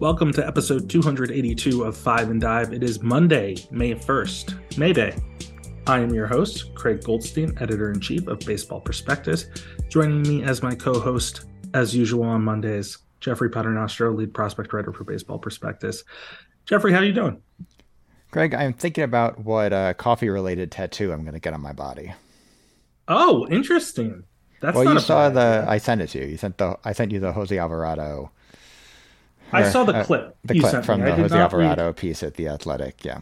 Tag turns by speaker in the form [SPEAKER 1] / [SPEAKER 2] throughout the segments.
[SPEAKER 1] Welcome to episode 282 of Five and Dive. It is Monday, May 1st, May Day. I am your host, Craig Goldstein, editor in chief of Baseball Prospectus. Joining me as my co host, as usual on Mondays, Jeffrey Paternostro, lead prospect writer for Baseball Prospectus. Jeffrey, how are you doing?
[SPEAKER 2] Craig, I'm thinking about what uh, coffee related tattoo I'm going to get on my body.
[SPEAKER 1] Oh, interesting.
[SPEAKER 2] That's well, you saw the. Idea. I sent it to you. You sent the. I sent you the Jose Alvarado
[SPEAKER 1] I saw the uh, clip.
[SPEAKER 2] The clip from the Jose Alvarado read, piece at the Athletic. Yeah.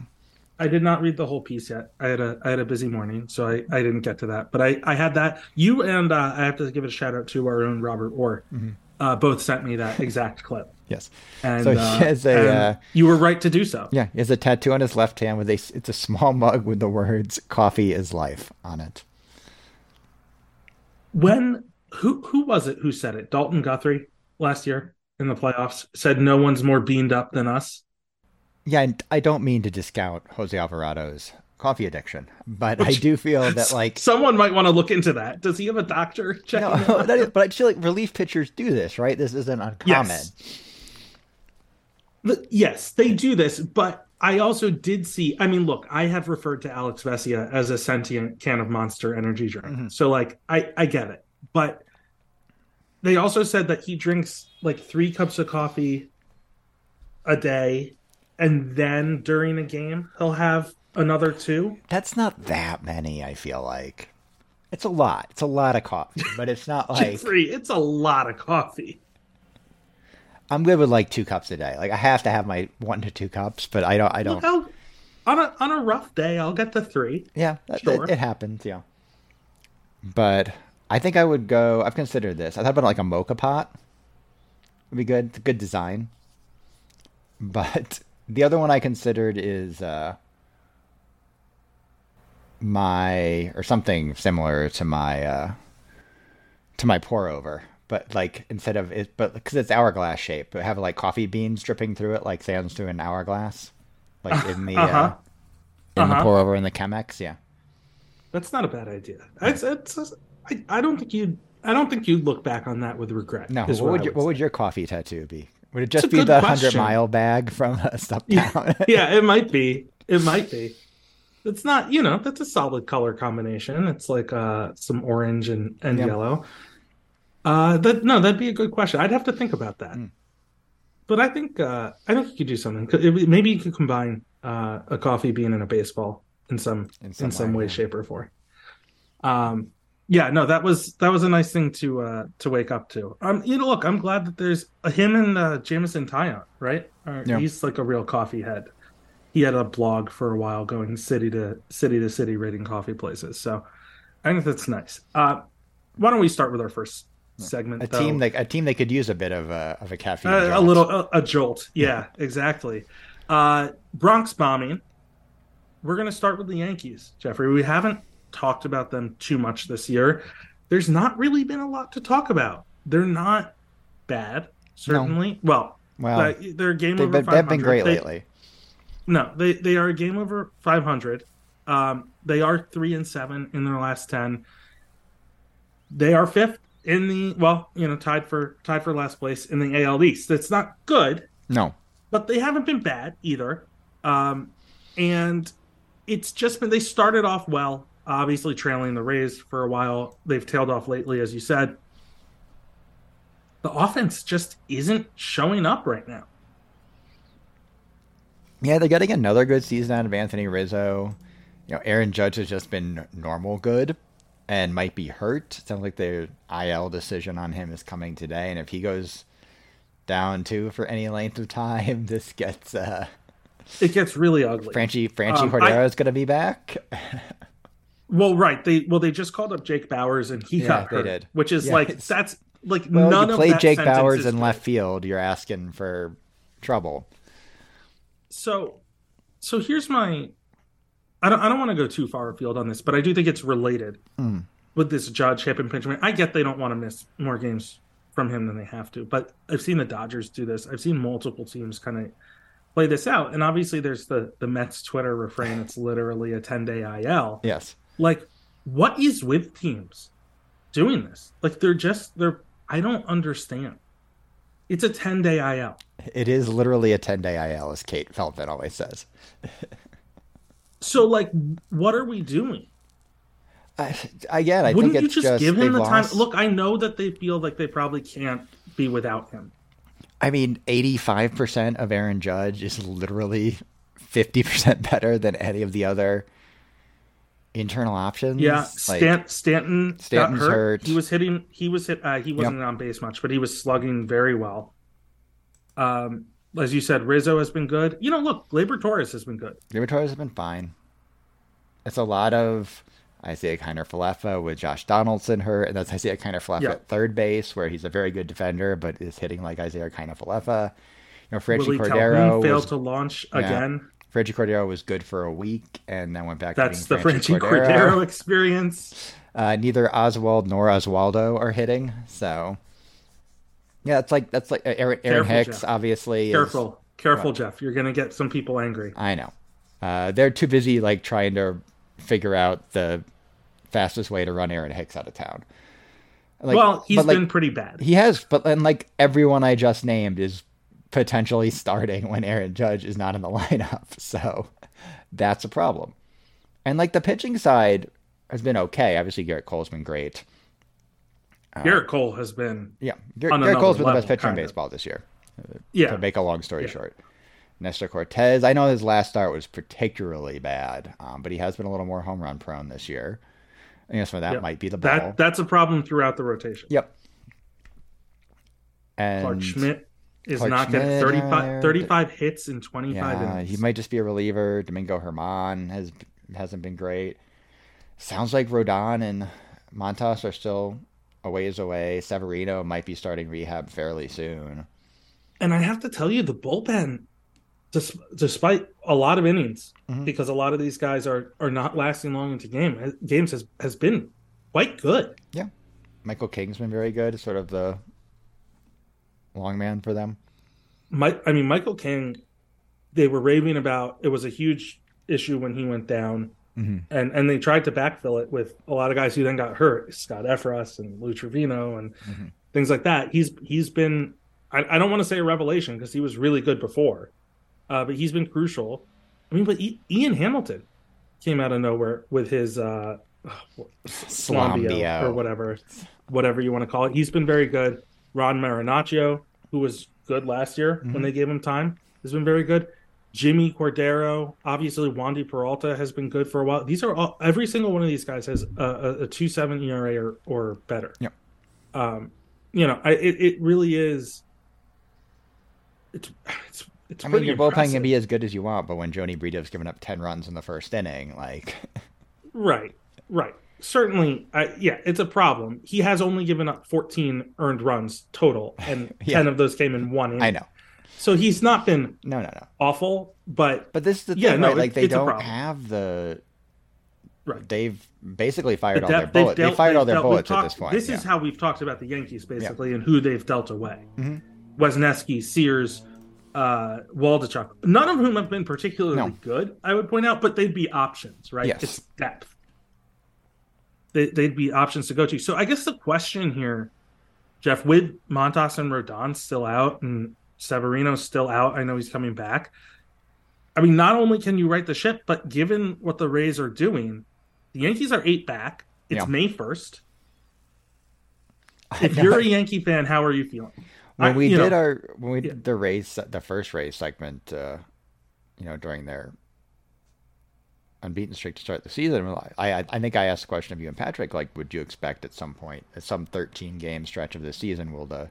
[SPEAKER 1] I did not read the whole piece yet. I had a I had a busy morning, so I, I didn't get to that. But I, I had that. You and uh, I have to give a shout out to our own Robert Orr. Mm-hmm. Uh, both sent me that exact clip.
[SPEAKER 2] Yes.
[SPEAKER 1] And, so he uh, has a. Uh, you were right to do so.
[SPEAKER 2] Yeah, he has a tattoo on his left hand with a. It's a small mug with the words "Coffee is life" on it.
[SPEAKER 1] When who who was it who said it? Dalton Guthrie last year in the playoffs said no one's more beamed up than us.
[SPEAKER 2] Yeah, and I don't mean to discount Jose Alvarado's coffee addiction, but Which, I do feel that like
[SPEAKER 1] someone might want to look into that. Does he have a doctor?
[SPEAKER 2] No, that is, but I feel like relief pitchers do this, right? This isn't uncommon.
[SPEAKER 1] Yes. yes, they do this, but I also did see. I mean, look, I have referred to Alex Vesia as a sentient can of Monster Energy drink, mm-hmm. so like I I get it, but they also said that he drinks like three cups of coffee a day, and then during a game he'll have another two.
[SPEAKER 2] That's not that many. I feel like it's a lot. It's a lot of coffee, but it's not like
[SPEAKER 1] three. It's a lot of coffee.
[SPEAKER 2] I'm good with like two cups a day. Like I have to have my one to two cups, but I don't. I don't.
[SPEAKER 1] Look, on a on a rough day, I'll get to three.
[SPEAKER 2] Yeah, sure. it, it happens. Yeah, but I think I would go. I've considered this. I thought about like a mocha pot. Would be good. It's a good design. But the other one I considered is uh, my or something similar to my uh, to my pour over, but like instead of it, but because it's hourglass shape, but have like coffee beans dripping through it, like sands through an hourglass, like in the uh-huh. uh, in uh-huh. the pour over in the Chemex. Yeah,
[SPEAKER 1] that's not a bad idea. It's, it's I, I don't think you'd I don't think you'd look back on that with regret.
[SPEAKER 2] No. What, what, would, your, what would your coffee tattoo be? Would it just be the hundred mile bag from uh, Stuff
[SPEAKER 1] Yeah, yeah, it might be. It might be. It's not, you know, that's a solid color combination. It's like uh some orange and, and yep. yellow. Uh that no, that'd be a good question. I'd have to think about that. Mm. But I think uh I think you could do something. Maybe you could combine uh a coffee bean and a baseball in some in some, in some way, way shape, or form. Um yeah no that was that was a nice thing to uh to wake up to. Um you know look i'm glad that there's a, him and uh jameson taillon right? Yeah. he's like a real coffee head. He had a blog for a while going city to city to city rating coffee places so i think that's nice. Uh why don't we start with our first segment
[SPEAKER 2] a though? team like a team that could use a bit of a of a caffeine
[SPEAKER 1] uh, a little a, a jolt. Yeah, yeah exactly. Uh bronx bombing. We're going to start with the yankees jeffrey. We haven't talked about them too much this year. There's not really been a lot to talk about. They're not bad, certainly. No. Well, well, they're a game
[SPEAKER 2] they've
[SPEAKER 1] over.
[SPEAKER 2] Been, they've been great they, lately.
[SPEAKER 1] No, they they are a game over 500. Um, they are three and seven in their last ten. They are fifth in the well, you know, tied for tied for last place in the AL East. That's not good.
[SPEAKER 2] No,
[SPEAKER 1] but they haven't been bad either. Um, and it's just been they started off well obviously trailing the Rays for a while. They've tailed off lately, as you said. The offense just isn't showing up right now.
[SPEAKER 2] Yeah, they're getting another good season out of Anthony Rizzo. You know, Aaron Judge has just been normal good and might be hurt. Sounds like the IL decision on him is coming today, and if he goes down too for any length of time, this gets uh,
[SPEAKER 1] it gets really ugly.
[SPEAKER 2] Franchy Franchy
[SPEAKER 1] Um,
[SPEAKER 2] Cordero is going to be back.
[SPEAKER 1] Well, right. They well they just called up Jake Bauers and he
[SPEAKER 2] Yeah,
[SPEAKER 1] got
[SPEAKER 2] they
[SPEAKER 1] hurt,
[SPEAKER 2] did.
[SPEAKER 1] which is
[SPEAKER 2] Yeah,
[SPEAKER 1] like
[SPEAKER 2] it's-
[SPEAKER 1] that's like
[SPEAKER 2] Well,
[SPEAKER 1] none
[SPEAKER 2] you
[SPEAKER 1] of
[SPEAKER 2] played
[SPEAKER 1] that
[SPEAKER 2] Jake
[SPEAKER 1] Bauers
[SPEAKER 2] in left field. You're asking for trouble.
[SPEAKER 1] So, so here's my. I don't. I don't want to go too far afield on this, but I do think it's related
[SPEAKER 2] Hmm.
[SPEAKER 1] with this Judge hip impingement. I get they don't want to miss more games from him than they have to, but I've seen the Dodgers do this. I've seen multiple teams kind of play this out, and obviously there's the the Mets Twitter refrain. It's literally a 10 day IL.
[SPEAKER 2] Yes.
[SPEAKER 1] Like, what is with teams doing this? Like, they're just they're. I don't understand. It's a 10 day IL.
[SPEAKER 2] It is literally a 10 day IL, as Kate Feldman always says.
[SPEAKER 1] So, like, what are we doing?
[SPEAKER 2] I, again, I
[SPEAKER 1] Wouldn't
[SPEAKER 2] think
[SPEAKER 1] you
[SPEAKER 2] it's
[SPEAKER 1] just, give him the
[SPEAKER 2] lost-
[SPEAKER 1] time? Look, I know that they feel like they probably can't be without him.
[SPEAKER 2] I mean, 85% of Aaron Judge is literally 50% better than any of the other internal options.
[SPEAKER 1] Yeah,
[SPEAKER 2] Like,
[SPEAKER 1] Stan, Stanton
[SPEAKER 2] Stanton's
[SPEAKER 1] got hurt.
[SPEAKER 2] hurt.
[SPEAKER 1] He was hitting. He was hit. Uh, he wasn't on base much, but he was slugging very well. Um, as you said, Rizzo has been good. You know, look, Gleyber Torres has been good.
[SPEAKER 2] Gleyber Torres has been fine. It's a lot of Isiah Kiner Falefa with Josh Donaldson hurt, and that's Isiah Kiner Falefa
[SPEAKER 1] Yeah.
[SPEAKER 2] at third base, where he's a very good defender, but is hitting like Isiah Kiner Falefa. You know, Franchy
[SPEAKER 1] Willie
[SPEAKER 2] Cordero
[SPEAKER 1] Calhoun failed
[SPEAKER 2] was,
[SPEAKER 1] to launch
[SPEAKER 2] yeah.
[SPEAKER 1] again.
[SPEAKER 2] Franchy Cordero was good for a week, and then went back.
[SPEAKER 1] That's
[SPEAKER 2] to
[SPEAKER 1] the Franchy
[SPEAKER 2] Cordero.
[SPEAKER 1] Cordero experience.
[SPEAKER 2] Uh, neither Oswald nor Oswaldo are hitting, so yeah, it's like that's like uh, Aaron, Aaron
[SPEAKER 1] Careful,
[SPEAKER 2] Hicks,
[SPEAKER 1] Jeff.
[SPEAKER 2] obviously. is-
[SPEAKER 1] Careful, careful, Jeff. You're gonna get some people angry.
[SPEAKER 2] I know. Uh, they're too busy like trying to figure out the fastest way to run Aaron Hicks out of town. Like,
[SPEAKER 1] well, he's
[SPEAKER 2] but, like,
[SPEAKER 1] been pretty bad.
[SPEAKER 2] He has, but then like everyone I just named is potentially starting when Aaron Judge is not in the lineup, so that's a problem. And like the pitching side has been okay. Obviously, Gerrit Cole's been great.
[SPEAKER 1] Gerrit Cole has been.
[SPEAKER 2] Yeah, Gar-
[SPEAKER 1] On Gerrit
[SPEAKER 2] Cole's been the best pitcher in baseball this year.
[SPEAKER 1] Yeah,
[SPEAKER 2] To make a long story short, Nestor Cortes. I know his last start was particularly bad, um, but he has been a little more home run prone this year. I guess some of that
[SPEAKER 1] Yep.
[SPEAKER 2] might be the ball.
[SPEAKER 1] that that's a problem throughout the rotation.
[SPEAKER 2] Yep. And
[SPEAKER 1] Clarke Schmidt is
[SPEAKER 2] Clarke
[SPEAKER 1] not
[SPEAKER 2] Schmidt
[SPEAKER 1] 35, 35 hits in 25
[SPEAKER 2] yeah,
[SPEAKER 1] innings.
[SPEAKER 2] he might just be a reliever. Domingo Germán has hasn't been great. Sounds like Rodon and Montas are still a ways away. Severino might be starting rehab fairly soon.
[SPEAKER 1] And I have to tell you, the bullpen, despite a lot of innings,
[SPEAKER 2] Mm-hmm.
[SPEAKER 1] because a lot of these guys are are not lasting long into game games, has has been quite good.
[SPEAKER 2] Yeah. Michael King's been very good, sort of the long man for them.
[SPEAKER 1] Mike, I mean, Michael King, they were raving about. It was a huge issue when he went down,
[SPEAKER 2] Mm-hmm.
[SPEAKER 1] and and they tried to backfill it with a lot of guys who then got hurt, Scott Effross and Lou Trivino and
[SPEAKER 2] Mm-hmm.
[SPEAKER 1] things like that. He's he's been. I, I don't want to say a revelation because he was really good before, uh, but he's been crucial. I mean, but I- Ian Hamilton came out of nowhere with his uh, Slambio. or whatever, whatever you want to call it. He's been very good. Ron Marinaccio, who was good last year
[SPEAKER 2] Mm-hmm.
[SPEAKER 1] when they gave him time, has been very good. Jimmy Cordero, obviously Wandy Peralta has been good for a while. These are all every single one of these guys has a, a, a two seven ERA or, or better.
[SPEAKER 2] Yep.
[SPEAKER 1] Um, you know, I, it it really is. It's it's it's
[SPEAKER 2] I mean, your bullpen can be as good as you want, but when Jhony Brito's given up 10 runs in the first inning, like,
[SPEAKER 1] Right, right. Certainly, I, yeah, it's a problem. He has only given up 14 earned runs total, and
[SPEAKER 2] Yeah.
[SPEAKER 1] 10 of those came in one inning.
[SPEAKER 2] I know.
[SPEAKER 1] So he's not been
[SPEAKER 2] No, no, no.
[SPEAKER 1] awful, but
[SPEAKER 2] But this is the thing,
[SPEAKER 1] Yeah, no,
[SPEAKER 2] right? Like, they don't have the.
[SPEAKER 1] Right.
[SPEAKER 2] They've basically fired all their bullets. They fired all their bullets at this point.
[SPEAKER 1] This
[SPEAKER 2] yeah.
[SPEAKER 1] is how we've talked about the Yankees basically, and who they've dealt away.
[SPEAKER 2] Mm-hmm.
[SPEAKER 1] Wesneski, Sears, uh, Waldichuk, none of whom have been particularly
[SPEAKER 2] No.
[SPEAKER 1] good. I would point out, but they'd be options, right?
[SPEAKER 2] Yes.
[SPEAKER 1] It's depth. They, they'd be options to go to. So I guess the question here, Jeff, with Montas and Rodon still out and Severino still out, I know he's coming back. I mean, not only can you right the ship, but given what the Rays are doing, the Yankees are eight back. It's
[SPEAKER 2] Yeah.
[SPEAKER 1] May first. If you're a Yankee fan, how are you feeling?
[SPEAKER 2] when
[SPEAKER 1] I-
[SPEAKER 2] we did
[SPEAKER 1] know,
[SPEAKER 2] our when we
[SPEAKER 1] yeah.
[SPEAKER 2] did the race the first race segment uh you know during their unbeaten streak to start the season I, I i think i asked the question of you and patrick like would you expect at some point at some 13 game stretch of the season will the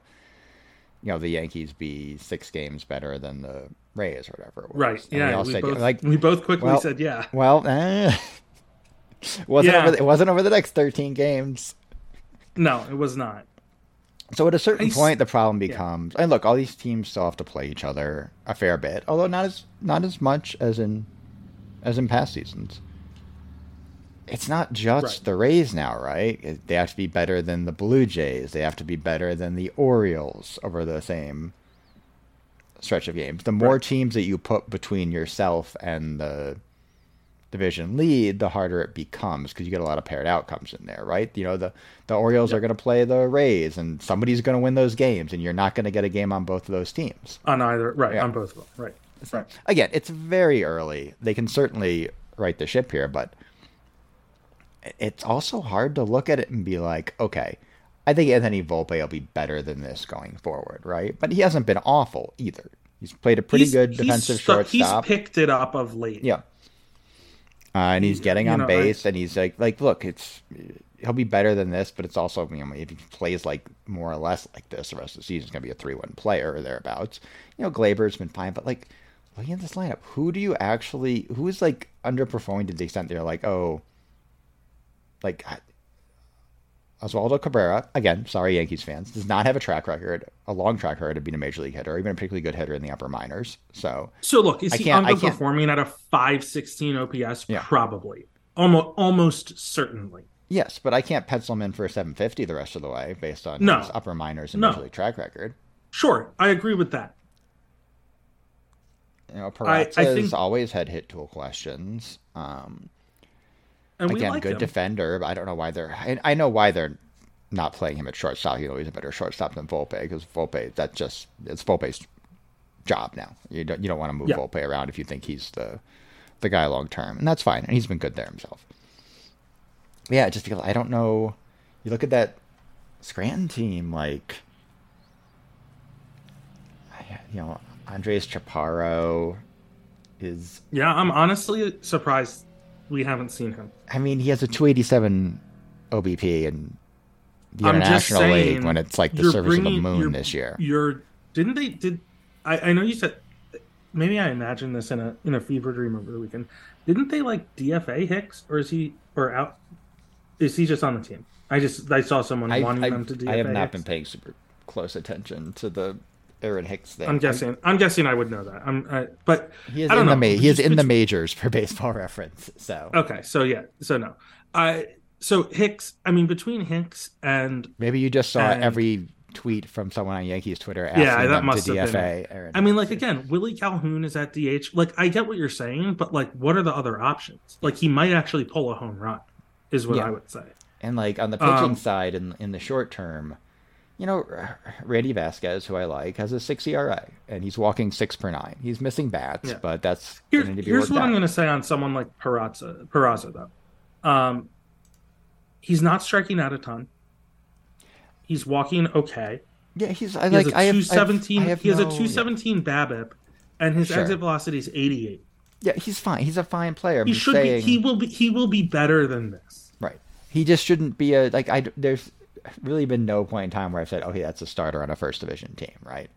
[SPEAKER 2] you know the Yankees be six games better than the Rays or whatever.
[SPEAKER 1] Right.
[SPEAKER 2] And we
[SPEAKER 1] Yeah. We,
[SPEAKER 2] said,
[SPEAKER 1] both,
[SPEAKER 2] like
[SPEAKER 1] we both quickly
[SPEAKER 2] well-
[SPEAKER 1] said yeah.
[SPEAKER 2] well, eh. wasn't
[SPEAKER 1] Yeah.
[SPEAKER 2] over the, it wasn't over the next thirteen games.
[SPEAKER 1] No, it was not.
[SPEAKER 2] So at a certain
[SPEAKER 1] I
[SPEAKER 2] point, the problem becomes, and look, all these teams still have to play each other a fair bit, although not as not as much as in as in past seasons. It's not just
[SPEAKER 1] Right.
[SPEAKER 2] the Rays now, right? They have to be better than the Blue Jays. They have to be better than the Orioles over the same stretch of games. The more
[SPEAKER 1] Right.
[SPEAKER 2] teams that you put between yourself and the division lead, the harder it becomes because you get a lot of paired outcomes in there, right? You know, the the Orioles are going to play the Rays, and somebody's going to win those games, and you're not going to get a game on both of those teams.
[SPEAKER 1] On either, right?
[SPEAKER 2] Yeah.
[SPEAKER 1] On both of them, right? Right.
[SPEAKER 2] Again, it's very early. They can certainly right the ship here, but it's also hard to look at it and be like, okay, I think Anthony Volpe will be better than this going forward, right? But he hasn't been awful either. He's played a pretty
[SPEAKER 1] He's-
[SPEAKER 2] good
[SPEAKER 1] he's
[SPEAKER 2] defensive shortstop.
[SPEAKER 1] He's picked it up of late.
[SPEAKER 2] Yeah. Uh, and he's getting
[SPEAKER 1] You
[SPEAKER 2] on
[SPEAKER 1] know, I-
[SPEAKER 2] base, and he's like, like, look, it's he'll be better than this, but it's also, you know, if he plays like more or less like this, the rest of the season's gonna be a three-one player or thereabouts. You know, Gleyber's been fine, but like, looking at this lineup, who do you actually, who is like underperforming to the extent they're like, oh, like Oswaldo Cabrera, again, sorry, Yankees fans, does not have a track record, a long track record of being a major league hitter, or even a particularly good hitter in the upper minors. So
[SPEAKER 1] So look, is
[SPEAKER 2] I
[SPEAKER 1] he
[SPEAKER 2] can't- I can't-
[SPEAKER 1] underperforming at a 516 OPS?
[SPEAKER 2] Yeah.
[SPEAKER 1] Probably. Almost, almost certainly.
[SPEAKER 2] Yes, but I can't pencil him in for a 750 the rest of the way based on
[SPEAKER 1] No.
[SPEAKER 2] his upper minors and
[SPEAKER 1] No.
[SPEAKER 2] major league track record.
[SPEAKER 1] Sure, I agree with that.
[SPEAKER 2] You know,
[SPEAKER 1] I- I
[SPEAKER 2] Peraza's
[SPEAKER 1] think-
[SPEAKER 2] always had hit tool questions. Um,
[SPEAKER 1] And
[SPEAKER 2] again,
[SPEAKER 1] like
[SPEAKER 2] good
[SPEAKER 1] him.
[SPEAKER 2] defender. But I don't know why they're. I, I know why they're not playing him at shortstop. You know, he's a better shortstop than Volpe because Volpe. That's just it's Volpe's job now. You don't you don't want to move
[SPEAKER 1] Yeah.
[SPEAKER 2] Volpe around if you think he's the the guy long term, and that's fine. And he's been good there himself. Yeah, just because I don't know. You look at that Scranton team, like you know, Andres Chaparro is.
[SPEAKER 1] Yeah, I'm honestly surprised we haven't seen him.
[SPEAKER 2] I mean, he has a 287 OBP in the
[SPEAKER 1] I'm
[SPEAKER 2] International
[SPEAKER 1] saying,
[SPEAKER 2] League when it's like the
[SPEAKER 1] you're
[SPEAKER 2] service of the moon this year.
[SPEAKER 1] You're didn't they did I, I know you said maybe I imagined this in a in a fever dream over the weekend. Didn't they like DFA Hicks or is he or out? Is he just on the team? I just I saw someone
[SPEAKER 2] I,
[SPEAKER 1] wanting
[SPEAKER 2] I,
[SPEAKER 1] them to DFA.
[SPEAKER 2] I have not
[SPEAKER 1] Hicks.
[SPEAKER 2] been paying super close attention to the Aaron Hicks thing.
[SPEAKER 1] I'm guessing. I'm guessing I would know that. I'm, I, but
[SPEAKER 2] He is
[SPEAKER 1] I don't
[SPEAKER 2] in the
[SPEAKER 1] know.
[SPEAKER 2] ma- he is in the majors for baseball reference. So
[SPEAKER 1] Okay, so yeah, so no. I so Hicks. I mean, between Hicks and
[SPEAKER 2] maybe you just saw
[SPEAKER 1] And-
[SPEAKER 2] every tweet from someone on Yankees Twitter asking
[SPEAKER 1] yeah, that must
[SPEAKER 2] to
[SPEAKER 1] have
[SPEAKER 2] DFA
[SPEAKER 1] been.
[SPEAKER 2] Aaron.
[SPEAKER 1] I mean, like again, Willie Calhoun is at DH. Like, I get what you're saying, but like, what are the other options? Like, he might actually pull a home run, is what
[SPEAKER 2] Yeah.
[SPEAKER 1] I would say.
[SPEAKER 2] And like on the pitching
[SPEAKER 1] Um,
[SPEAKER 2] side, in in the short term, you know, Randy Vasquez, who I like, has a six ERA, and he's walking six per nine. He's missing bats,
[SPEAKER 1] Yeah.
[SPEAKER 2] but that's
[SPEAKER 1] Here,
[SPEAKER 2] going to be
[SPEAKER 1] here's what I'm going to say on someone like Peraza, Peraza though. Um, he's not striking out a ton. He's walking okay.
[SPEAKER 2] Yeah, he's. I
[SPEAKER 1] He
[SPEAKER 2] like.
[SPEAKER 1] a
[SPEAKER 2] I have. I have-
[SPEAKER 1] 217.
[SPEAKER 2] I have
[SPEAKER 1] he has a
[SPEAKER 2] no-
[SPEAKER 1] 217 BABIP, and his
[SPEAKER 2] Sure.
[SPEAKER 1] exit velocity is 88.
[SPEAKER 2] Yeah. yeah, he's fine. He's a fine player. I'm
[SPEAKER 1] He should
[SPEAKER 2] saying,
[SPEAKER 1] be. He will be. He will be better than this.
[SPEAKER 2] Right. He just shouldn't be a like. I. There's really been no point in time where I've said, "Oh, hey, that's a starter on a first division team," right?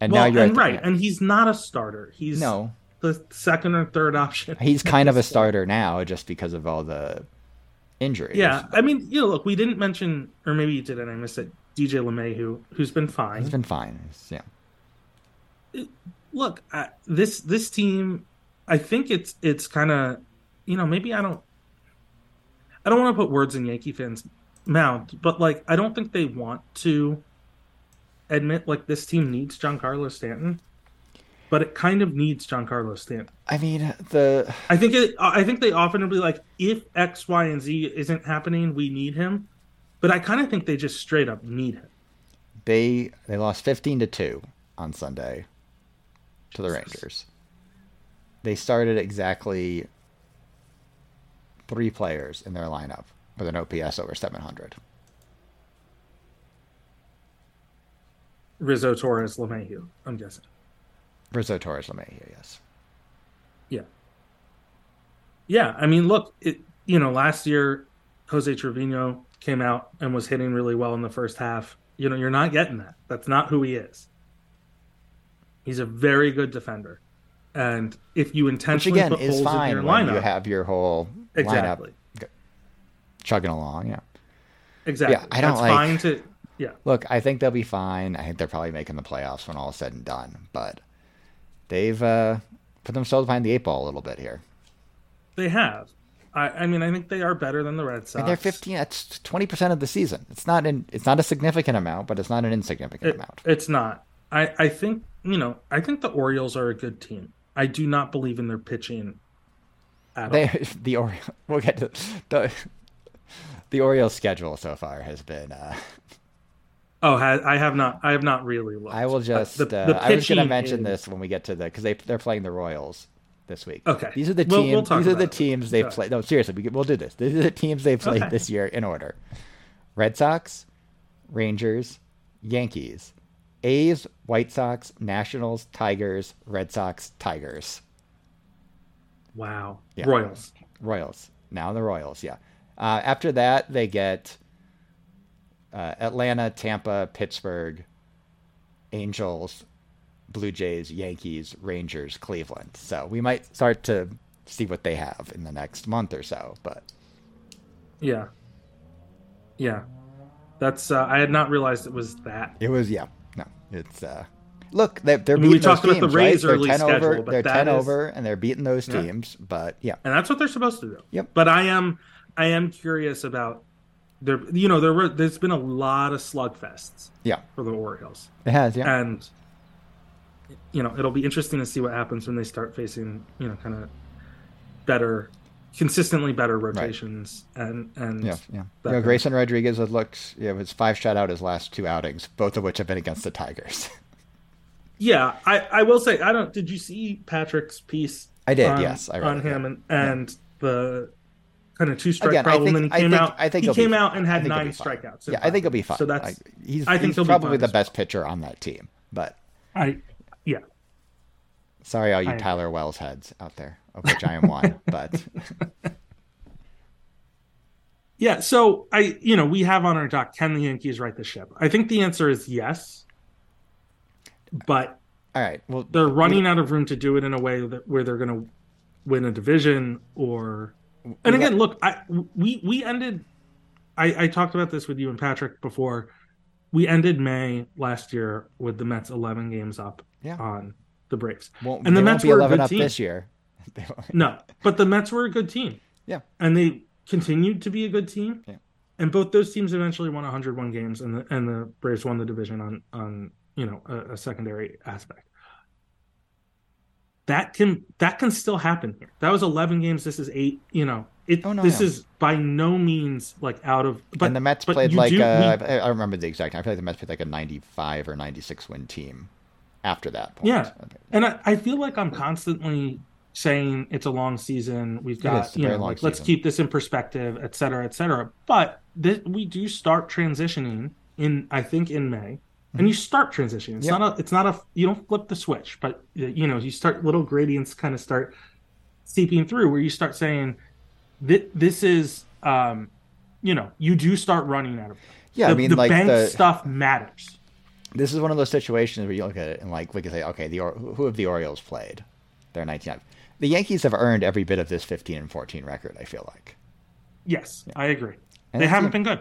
[SPEAKER 2] And
[SPEAKER 1] well,
[SPEAKER 2] now you're
[SPEAKER 1] and right, and he's not a starter. He's
[SPEAKER 2] no.
[SPEAKER 1] the second or third option.
[SPEAKER 2] He's kind of a starter now, just because of all the injuries.
[SPEAKER 1] Yeah, I mean, you know, look, we didn't mention, or maybe you did, and I missed it. DJ LeMahieu, who who's been fine.
[SPEAKER 2] he's been fine. Yeah.
[SPEAKER 1] look, uh, this this team, I think it's it's kind of, you know, maybe I don't, I don't want to put words in Yankee fans' mouth, but like I don't think they want to admit like this team needs Giancarlo Stanton, but it kind of needs Giancarlo Stanton.
[SPEAKER 2] I mean, the
[SPEAKER 1] I think it, I think they often will be like, if X, Y, and Z isn't happening, we need him. But I kind of think they just straight up need him.
[SPEAKER 2] they they lost 15 to 2 on Sunday to the
[SPEAKER 1] Jesus.
[SPEAKER 2] Rangers. They started exactly three players in their lineup with an OPS over 700.
[SPEAKER 1] Rizzo, Torres, LeMahieu. I'm guessing.
[SPEAKER 2] Rizzo Torres LeMahieu, yes.
[SPEAKER 1] Yeah. Yeah, I mean, look, it you know, last year Jose Trevino came out and was hitting really well in the first half. You know, you're not getting that. That's not who he is. He's a very good defender. And if you
[SPEAKER 2] Which
[SPEAKER 1] intentionally
[SPEAKER 2] again
[SPEAKER 1] put
[SPEAKER 2] is
[SPEAKER 1] holes in your lineup,
[SPEAKER 2] you have your whole
[SPEAKER 1] exactly,
[SPEAKER 2] lineup chugging along. Yeah.
[SPEAKER 1] exactly.
[SPEAKER 2] Yeah, I don't
[SPEAKER 1] That's
[SPEAKER 2] like-
[SPEAKER 1] fine to yeah.
[SPEAKER 2] Look, I think they'll be fine. I think they're probably making the playoffs when all is said and done. But they've uh, put themselves behind the eight ball a little bit here.
[SPEAKER 1] They have. I, I mean, I think they are better than the Red Sox.
[SPEAKER 2] they're 15. That's 20 percent of the season. It's not an. It's not a significant amount, but it's not an insignificant
[SPEAKER 1] It-
[SPEAKER 2] amount.
[SPEAKER 1] it's not. I, I think you know. I think the Orioles are a good team. I do not believe in their pitching at all.
[SPEAKER 2] They the Ori- We'll get to the the Orioles schedule so far has been. Uh,
[SPEAKER 1] Oh, I have not. I have not really looked.
[SPEAKER 2] I will just.
[SPEAKER 1] The-
[SPEAKER 2] uh,
[SPEAKER 1] the
[SPEAKER 2] I was going to mention
[SPEAKER 1] is-
[SPEAKER 2] this when we get to the because they they're playing the Royals this week.
[SPEAKER 1] Okay.
[SPEAKER 2] These are the
[SPEAKER 1] We'll-
[SPEAKER 2] teams.
[SPEAKER 1] we'll
[SPEAKER 2] these are the teams they've played. No, seriously, we, we'll do this. These are the teams they've played
[SPEAKER 1] Okay.
[SPEAKER 2] this year in order: Red Sox, Rangers, Yankees, A's, White Sox, Nationals, Tigers, Red Sox, Tigers,
[SPEAKER 1] Wow.
[SPEAKER 2] Yeah.
[SPEAKER 1] Royals.
[SPEAKER 2] Royals. Now the Royals. Yeah. Uh, after that, they get uh, Atlanta, Tampa, Pittsburgh, Angels, Blue Jays, Yankees, Rangers, Cleveland. So we might start to see what they have in the next month or so. But
[SPEAKER 1] Yeah. Yeah. That's. Uh, I had not realized it was that.
[SPEAKER 2] it was yeah. No, it's uh. Look, they're, they're
[SPEAKER 1] I mean, we
[SPEAKER 2] beating those
[SPEAKER 1] talked about the Rays'
[SPEAKER 2] right?
[SPEAKER 1] early
[SPEAKER 2] they're ten
[SPEAKER 1] schedule,
[SPEAKER 2] over.
[SPEAKER 1] but
[SPEAKER 2] They're ten
[SPEAKER 1] is-
[SPEAKER 2] over, and they're beating those
[SPEAKER 1] Yeah.
[SPEAKER 2] teams. But yeah,
[SPEAKER 1] and that's what they're supposed to do.
[SPEAKER 2] Yep.
[SPEAKER 1] But I am, I am curious about there. You know, there were there's been a lot of slugfests
[SPEAKER 2] yeah,
[SPEAKER 1] for the Orioles,
[SPEAKER 2] it has. Yeah,
[SPEAKER 1] and you know, it'll be interesting to see what happens when they start facing you know kind of better, consistently better rotations and and
[SPEAKER 2] Yeah, yeah. You know, Grayson Rodriguez has looked. Yeah, was five shutout his last two outings, both of which have been against the Tigers.
[SPEAKER 1] Yeah, I, I will say I don't. Did you see Patrick's piece?
[SPEAKER 2] I did,
[SPEAKER 1] on-
[SPEAKER 2] yes, I read
[SPEAKER 1] on
[SPEAKER 2] it,
[SPEAKER 1] him
[SPEAKER 2] yeah.
[SPEAKER 1] and, and the kind of two strike
[SPEAKER 2] Again,
[SPEAKER 1] problem.
[SPEAKER 2] think-
[SPEAKER 1] and he came
[SPEAKER 2] think-
[SPEAKER 1] out.
[SPEAKER 2] I think
[SPEAKER 1] he
[SPEAKER 2] be
[SPEAKER 1] came out and had nine strikeouts.
[SPEAKER 2] Yeah, I think he'll be fine.
[SPEAKER 1] So that's.
[SPEAKER 2] Like, he's
[SPEAKER 1] I think
[SPEAKER 2] he's probably the
[SPEAKER 1] well.
[SPEAKER 2] best pitcher on that team. But
[SPEAKER 1] I yeah.
[SPEAKER 2] sorry, all you
[SPEAKER 1] I-
[SPEAKER 2] Tyler Wells heads out there, of which I am one. but
[SPEAKER 1] Yeah, so I, you know, we have on our doc, can the Yankees right the ship? I think the answer is yes, but
[SPEAKER 2] all right, well,
[SPEAKER 1] they're running out of room to do it in a way that where they're going to win a division or. And again, look, I we we ended. I I talked about this with you and Patrick before. We ended May last year with the Mets eleven games up
[SPEAKER 2] Yeah.
[SPEAKER 1] on the Braves,
[SPEAKER 2] won't,
[SPEAKER 1] and the Mets
[SPEAKER 2] be
[SPEAKER 1] were a
[SPEAKER 2] 11
[SPEAKER 1] good
[SPEAKER 2] up
[SPEAKER 1] team.
[SPEAKER 2] this year.
[SPEAKER 1] No, but the Mets were a good team.
[SPEAKER 2] Yeah.
[SPEAKER 1] And they continued to be a good team.
[SPEAKER 2] Yeah.
[SPEAKER 1] And both those teams eventually won 101 games, and the and the Braves won the division on on you know a, a secondary aspect. That can that can still happen here. That was 11 games. This is eight. You know, it.
[SPEAKER 2] Oh, no,
[SPEAKER 1] this
[SPEAKER 2] yeah.
[SPEAKER 1] is by no means like out of. But
[SPEAKER 2] and the Mets played like
[SPEAKER 1] do-
[SPEAKER 2] uh,
[SPEAKER 1] we-
[SPEAKER 2] I remember the exact. I feel like the Mets played like a 95 or 96 win team after that point.
[SPEAKER 1] Yeah. And I, I feel like I'm constantly saying it's a long season. We've got, you know, like, let's keep this in perspective, et cetera, et cetera. But th- we do start transitioning in, I think, in May. And you start transitioning. It's.
[SPEAKER 2] Yep.
[SPEAKER 1] not a, it's not a, you don't flip the switch, but uh, you know, you start little gradients kind of start seeping through where you start saying, "Thi- this is, um, you know, you do start running out of.
[SPEAKER 2] Yeah,
[SPEAKER 1] the,
[SPEAKER 2] I mean,
[SPEAKER 1] the
[SPEAKER 2] like
[SPEAKER 1] bank
[SPEAKER 2] the
[SPEAKER 1] stuff matters.
[SPEAKER 2] this is one of those situations where you look at it and like we can say, okay, the who have the Orioles played? They're 19. The Yankees have earned every bit of this 15 and 14 record. I feel like.
[SPEAKER 1] Yes, I agree.
[SPEAKER 2] And
[SPEAKER 1] they haven't been good.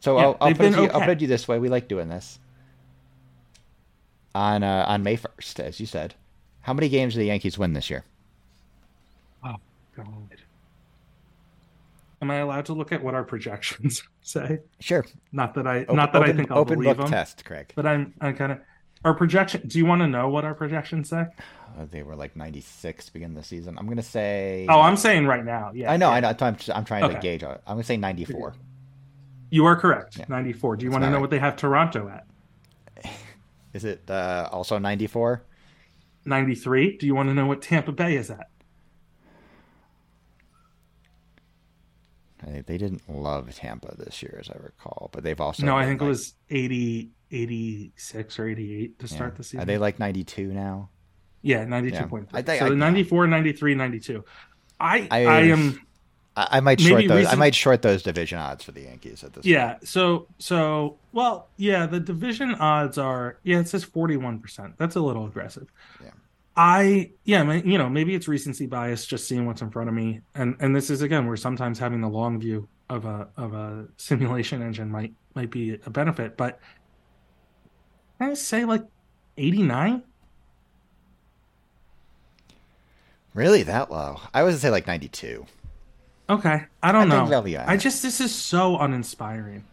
[SPEAKER 2] So
[SPEAKER 1] Yeah,
[SPEAKER 2] I'll, I'll, put it
[SPEAKER 1] been
[SPEAKER 2] to you, I'll put it to you this way: we like doing this. On uh, on May first, as you said, how many games do the Yankees win this year?
[SPEAKER 1] Oh God. Am I allowed to look at what our projections say?
[SPEAKER 2] Sure.
[SPEAKER 1] Not that I
[SPEAKER 2] Open,
[SPEAKER 1] not that
[SPEAKER 2] open,
[SPEAKER 1] I think I'll
[SPEAKER 2] open
[SPEAKER 1] believe
[SPEAKER 2] book
[SPEAKER 1] them,
[SPEAKER 2] test, Craig.
[SPEAKER 1] but I'm I'm kind of our projection. Do you want to know what our projections say?
[SPEAKER 2] Uh, they were like 96 to begin the season. I'm gonna say.
[SPEAKER 1] Oh, I'm saying right now. Yeah,
[SPEAKER 2] I know,
[SPEAKER 1] yeah.
[SPEAKER 2] I know. I'm, I'm trying to gauge. I'm gonna say 94.
[SPEAKER 1] You are correct.
[SPEAKER 2] Yeah.
[SPEAKER 1] 94. Do you want to know
[SPEAKER 2] right.
[SPEAKER 1] what they have Toronto at?
[SPEAKER 2] Is it uh, also 94?
[SPEAKER 1] 93. Do you want to know what Tampa Bay is at?
[SPEAKER 2] They, they didn't love Tampa this year, as I recall, but they've also.
[SPEAKER 1] no, I think it was 80, 86 or 88 to
[SPEAKER 2] yeah.
[SPEAKER 1] start the season.
[SPEAKER 2] Are they like 92 now?
[SPEAKER 1] yeah, 92
[SPEAKER 2] Yeah. I
[SPEAKER 1] so
[SPEAKER 2] I-
[SPEAKER 1] 94, 93, 92. I
[SPEAKER 2] I-
[SPEAKER 1] I am
[SPEAKER 2] I, I might short those. I might short those division odds for the Yankees at this.
[SPEAKER 1] Yeah. So so well, yeah, the division odds are yeah, it says forty one percent. That's a little aggressive.
[SPEAKER 2] Yeah.
[SPEAKER 1] I yeah, you know, maybe it's recency bias, just seeing what's in front of me, and and this is again where sometimes having the long view of a of a simulation engine might might be a benefit. But I say like eighty nine.
[SPEAKER 2] Really, that low? I was gonna say like ninety-two.
[SPEAKER 1] Okay, I don't
[SPEAKER 2] I
[SPEAKER 1] know.
[SPEAKER 2] think they'll be all
[SPEAKER 1] I just this is so uninspiring.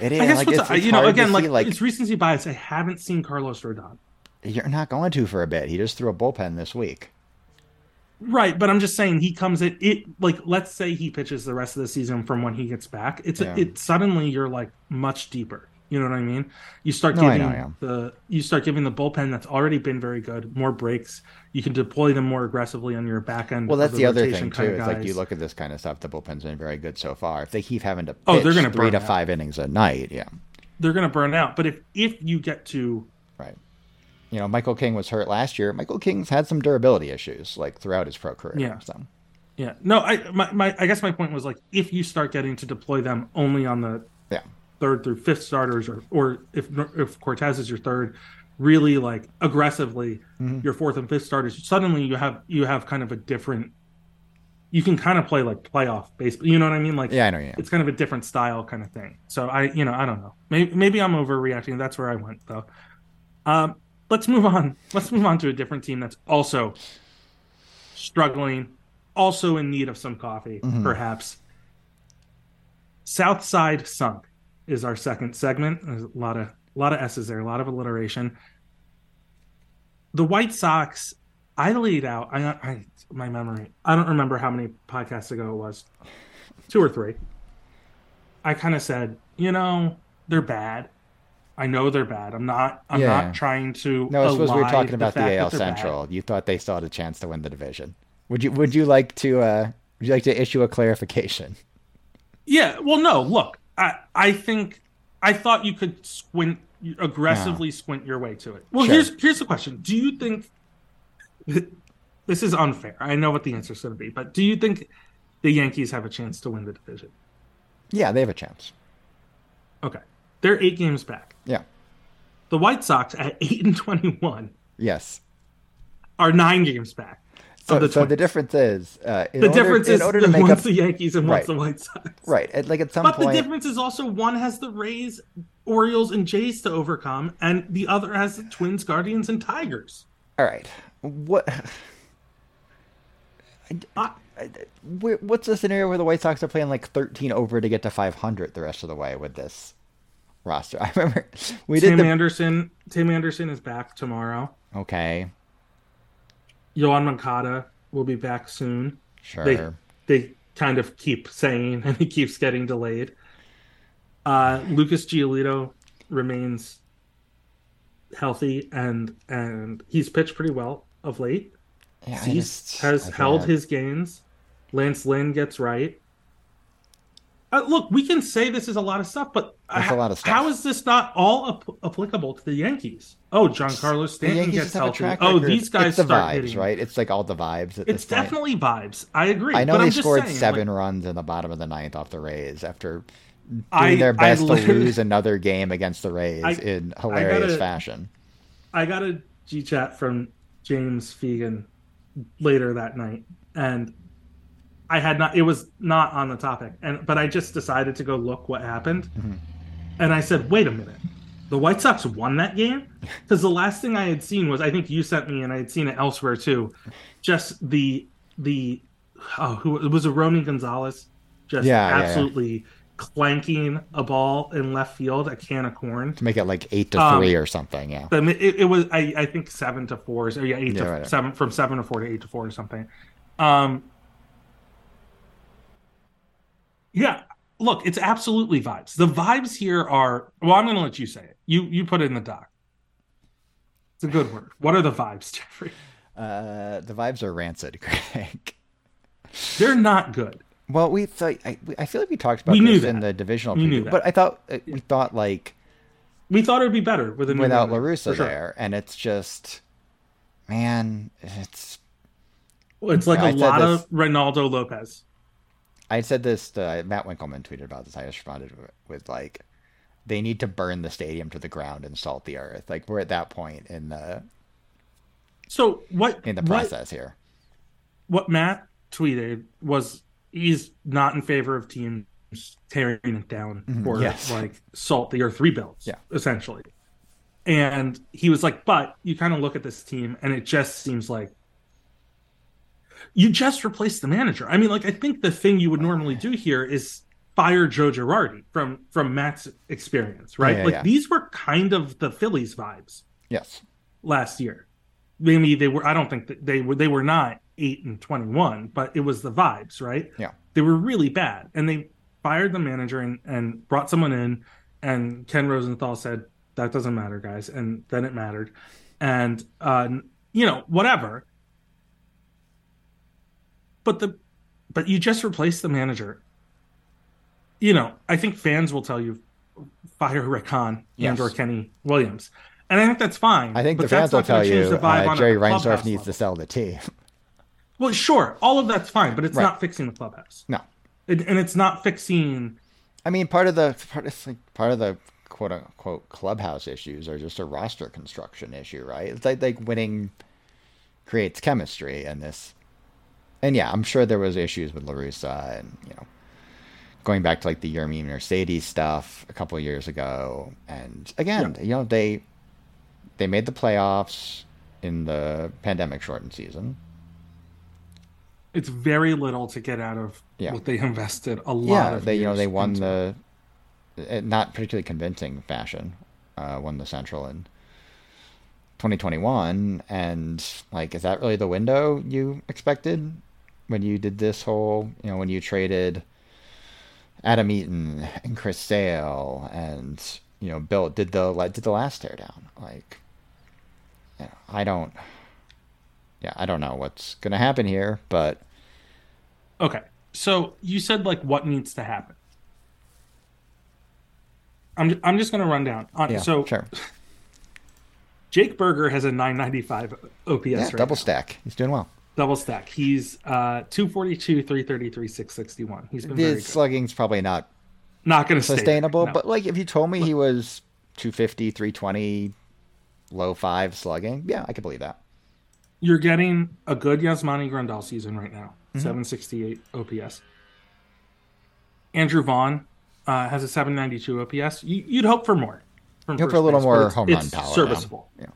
[SPEAKER 2] It is.
[SPEAKER 1] I guess
[SPEAKER 2] like, it's, it's
[SPEAKER 1] you know again like,
[SPEAKER 2] see, like
[SPEAKER 1] it's recency bias. I haven't seen Carlos Rodon.
[SPEAKER 2] you're not going to for a bit. He just threw a bullpen this week.
[SPEAKER 1] Right, but I'm just saying he comes in it like let's say he pitches the rest of the season from when he gets back. It's
[SPEAKER 2] Yeah.
[SPEAKER 1] it suddenly you're like much deeper. You know what I mean? You start
[SPEAKER 2] No,
[SPEAKER 1] giving
[SPEAKER 2] know,
[SPEAKER 1] the you start giving the bullpen that's already been very good more breaks. You can deploy them more aggressively on your back end.
[SPEAKER 2] Well, that's the, other thing too. It's like you look at this kind of stuff. The bullpen's been very good so far. If they keep having to pitch
[SPEAKER 1] Oh, they're gonna
[SPEAKER 2] three to
[SPEAKER 1] out.
[SPEAKER 2] five innings a night, yeah,
[SPEAKER 1] They're going to burn out. But if if you get to
[SPEAKER 2] right. You know, Michael King was hurt last year. Michael King's had some durability issues like throughout his pro career.
[SPEAKER 1] Yeah.
[SPEAKER 2] So
[SPEAKER 1] yeah no I my, my I guess my point was like if you start getting to deploy them only on the
[SPEAKER 2] yeah,
[SPEAKER 1] third through fifth starters, or or if if Cortes is your third, really like aggressively
[SPEAKER 2] Mm-hmm.
[SPEAKER 1] your fourth and fifth starters, suddenly you have you have kind of a different. You can kind of play like playoff baseball. You know what I mean? Like
[SPEAKER 2] Yeah, I know, yeah.
[SPEAKER 1] It's kind of a different style kind of thing. So I, you know, I don't know. Maybe maybe I'm overreacting. That's where I went though. Um, let's move on. Let's move on to a different team that's also struggling, also in need of some coffee,
[SPEAKER 2] Mm-hmm.
[SPEAKER 1] perhaps. South Side Sunk is our second segment. There's a lot of a lot of S's there, a lot of alliteration. The White Sox, I laid out. I, I my memory. I don't remember how many podcasts ago it was, two or three. I kind of said, you know, they're bad. I know they're bad. I'm not. I'm
[SPEAKER 2] Yeah.
[SPEAKER 1] not trying to.
[SPEAKER 2] No, I suppose we were talking about the,
[SPEAKER 1] that
[SPEAKER 2] AL
[SPEAKER 1] they're bad.
[SPEAKER 2] Central. You thought they still had a chance to win the division. Would you Would you like to uh, Would you like to issue a clarification?
[SPEAKER 1] Yeah, well, no. Look, I I think I thought you could squint aggressively squint your way to it. Well,
[SPEAKER 2] Sure.
[SPEAKER 1] here's here's the question: Do you think this is unfair? I know what the answer is going to be, but do you think the Yankees have a chance to win the division?
[SPEAKER 2] Yeah, they have a chance.
[SPEAKER 1] Okay, they're eight games back.
[SPEAKER 2] Yeah.
[SPEAKER 1] The White Sox at eight and twenty-one
[SPEAKER 2] Yes.
[SPEAKER 1] are nine games back.
[SPEAKER 2] So,
[SPEAKER 1] the
[SPEAKER 2] so the difference is uh, in
[SPEAKER 1] the
[SPEAKER 2] order,
[SPEAKER 1] difference
[SPEAKER 2] in
[SPEAKER 1] is
[SPEAKER 2] order to make up
[SPEAKER 1] the Yankees and
[SPEAKER 2] Right.
[SPEAKER 1] the White Sox.
[SPEAKER 2] right at like at some
[SPEAKER 1] But
[SPEAKER 2] point.
[SPEAKER 1] the difference is also one has the Rays, Orioles, and Jays to overcome, and the other has the Twins, Guardians, and Tigers.
[SPEAKER 2] All right. What?
[SPEAKER 1] I,
[SPEAKER 2] where- What's the scenario where the White Sox are playing like 13 over to get to 500 the rest of the way with this roster? I remember we did
[SPEAKER 1] Tim
[SPEAKER 2] the
[SPEAKER 1] Anderson. Tim Anderson is back tomorrow.
[SPEAKER 2] okay,
[SPEAKER 1] Yoán Moncada will be back soon.
[SPEAKER 2] sure.
[SPEAKER 1] They they kind of keep saying, and he keeps getting delayed. Uh, Lucas Giolito remains healthy, and and he's pitched pretty well of late.
[SPEAKER 2] Yeah, just-
[SPEAKER 1] has held his gains. Lance Lynn gets right. Uh, look, we can say this is a lot of stuff, but
[SPEAKER 2] That's a lot of stuff.
[SPEAKER 1] how is this not all ap- applicable to the Yankees? Oh, Giancarlo Stanton gets healthy. Oh, these guys
[SPEAKER 2] it's the vibes,
[SPEAKER 1] hitting.
[SPEAKER 2] right? It's like all the vibes at
[SPEAKER 1] It's
[SPEAKER 2] this point.
[SPEAKER 1] definitely vibes. I agree.
[SPEAKER 2] I know they scored
[SPEAKER 1] saying,
[SPEAKER 2] seven
[SPEAKER 1] like,
[SPEAKER 2] runs in the bottom of the ninth off the Rays after doing
[SPEAKER 1] I-
[SPEAKER 2] their best to lose another game against the Rays
[SPEAKER 1] I-
[SPEAKER 2] in
[SPEAKER 1] I
[SPEAKER 2] hilarious fashion.
[SPEAKER 1] I got a G chat from James Fegan later that night, and I had not. It was not on the topic, and but I just decided to go look what happened,
[SPEAKER 2] Mm-hmm.
[SPEAKER 1] And I said, "Wait a minute, the White Sox won that game?" Because the last thing I had seen was I think you sent me, and I had seen it elsewhere too, just the the oh who it was a Romy Gonzalez, just
[SPEAKER 2] Yeah, yeah, yeah.
[SPEAKER 1] absolutely clanking a ball in left field, a can of corn.
[SPEAKER 2] To make it like eight to
[SPEAKER 1] Um,
[SPEAKER 2] three or something, yeah.
[SPEAKER 1] I mean, it, it was I, I think seven to four, so yeah, eight
[SPEAKER 2] Yeah,
[SPEAKER 1] to
[SPEAKER 2] right.
[SPEAKER 1] seven from seven to four to eight to four or something. Um, yeah, look, it's absolutely vibes. The vibes here are well. I'm going to let you say it. You you put it in the doc. It's a good word. What are the vibes, Jeffrey?
[SPEAKER 2] Uh, the vibes are rancid, Greg.
[SPEAKER 1] They're not good.
[SPEAKER 2] Well, we thought I, I feel like we talked about
[SPEAKER 1] We
[SPEAKER 2] this in the divisional
[SPEAKER 1] We knew
[SPEAKER 2] preview,
[SPEAKER 1] that.
[SPEAKER 2] but I thought uh, we thought like
[SPEAKER 1] We thought it would be better with a new
[SPEAKER 2] without
[SPEAKER 1] manager,
[SPEAKER 2] La
[SPEAKER 1] Russa sure.
[SPEAKER 2] there, and it's just, man, it's
[SPEAKER 1] Well, It's like a lot
[SPEAKER 2] this-
[SPEAKER 1] of Reynaldo Lopez.
[SPEAKER 2] I said this. To, Matt Winkelman tweeted about this. I just responded with, with like, they need to burn the stadium to the ground and salt the earth. Like we're at that point in the
[SPEAKER 1] So what
[SPEAKER 2] in the
[SPEAKER 1] what-
[SPEAKER 2] process here.
[SPEAKER 1] what Matt tweeted was he's not in favor of teams tearing it down
[SPEAKER 2] Mm-hmm. yes.
[SPEAKER 1] like salt the earth rebuilds,
[SPEAKER 2] Yeah.
[SPEAKER 1] essentially. And he was like, but you kind of look at this team and it just seems like you just replaced the manager. I mean, like I think the thing you would normally do here is fire Joe Girardi from from Matt's experience, right?
[SPEAKER 2] yeah,
[SPEAKER 1] like
[SPEAKER 2] yeah.
[SPEAKER 1] these were kind of the Phillies vibes
[SPEAKER 2] Yes.
[SPEAKER 1] last year. Maybe they were. I don't think that they were. They were not eight and twenty-one, but it was the vibes, right?
[SPEAKER 2] Yeah.
[SPEAKER 1] They were really bad, and they fired the manager and, and brought someone in. And Ken Rosenthal said that doesn't matter, guys, and then it mattered, and uh, you know whatever. But the, but you just replaced the manager. You know, I think fans will tell you, fire Rick Hahn
[SPEAKER 2] Yes.
[SPEAKER 1] and or Kenny Williams. And I think that's fine.
[SPEAKER 2] I think the fans will tell you
[SPEAKER 1] the vibe
[SPEAKER 2] uh, Jerry Reinsdorf needs to sell the team.
[SPEAKER 1] Well, sure, all of that's fine, but it's
[SPEAKER 2] Right.
[SPEAKER 1] not fixing the clubhouse,
[SPEAKER 2] No.
[SPEAKER 1] it, and it's not fixing.
[SPEAKER 2] I mean, part of the part of, like, part of the quote unquote clubhouse issues are just a roster construction issue, right? It's like like winning creates chemistry, and this, and yeah, I'm sure there was issues with La Russa, and you know, going back to like the Yermi Mercedes stuff a couple of years ago, and again,
[SPEAKER 1] Yeah.
[SPEAKER 2] you know, they they made the playoffs in the pandemic shortened season.
[SPEAKER 1] It's very little to get out of
[SPEAKER 2] Yeah.
[SPEAKER 1] what they invested a lot.
[SPEAKER 2] yeah,
[SPEAKER 1] of
[SPEAKER 2] they you know they won the uh, not particularly convincing fashion, uh, won the Central in 2021, and like, is that really the window you expected when you did this whole you know when you traded Adam Eaton and Chris Sale and you know built did the like, did the last tear down like yeah I don't yeah I don't know what's gonna happen here but
[SPEAKER 1] Okay, so you said like what needs to happen. I'm I'm just gonna run down. On,
[SPEAKER 2] yeah
[SPEAKER 1] so
[SPEAKER 2] sure
[SPEAKER 1] Jake Burger has a 995 OPS
[SPEAKER 2] yeah
[SPEAKER 1] right
[SPEAKER 2] double
[SPEAKER 1] now.
[SPEAKER 2] stack he's doing well.
[SPEAKER 1] Double stack. He's uh 242, 333, 661. He's been very
[SPEAKER 2] The slugging's probably not
[SPEAKER 1] Not going to
[SPEAKER 2] sustainable,
[SPEAKER 1] there, no.
[SPEAKER 2] but like if you told me he was 250, 320, low five slugging, yeah, I could believe that.
[SPEAKER 1] you're getting a good Yasmani Grandal season right now.
[SPEAKER 2] Mm-hmm.
[SPEAKER 1] 768 OPS. Andrew Vaughn uh, has a 792 OPS. You, you'd hope for more.
[SPEAKER 2] Hope for a little
[SPEAKER 1] base,
[SPEAKER 2] more
[SPEAKER 1] it's-
[SPEAKER 2] home run
[SPEAKER 1] it's
[SPEAKER 2] power now.
[SPEAKER 1] Serviceable.
[SPEAKER 2] Yeah.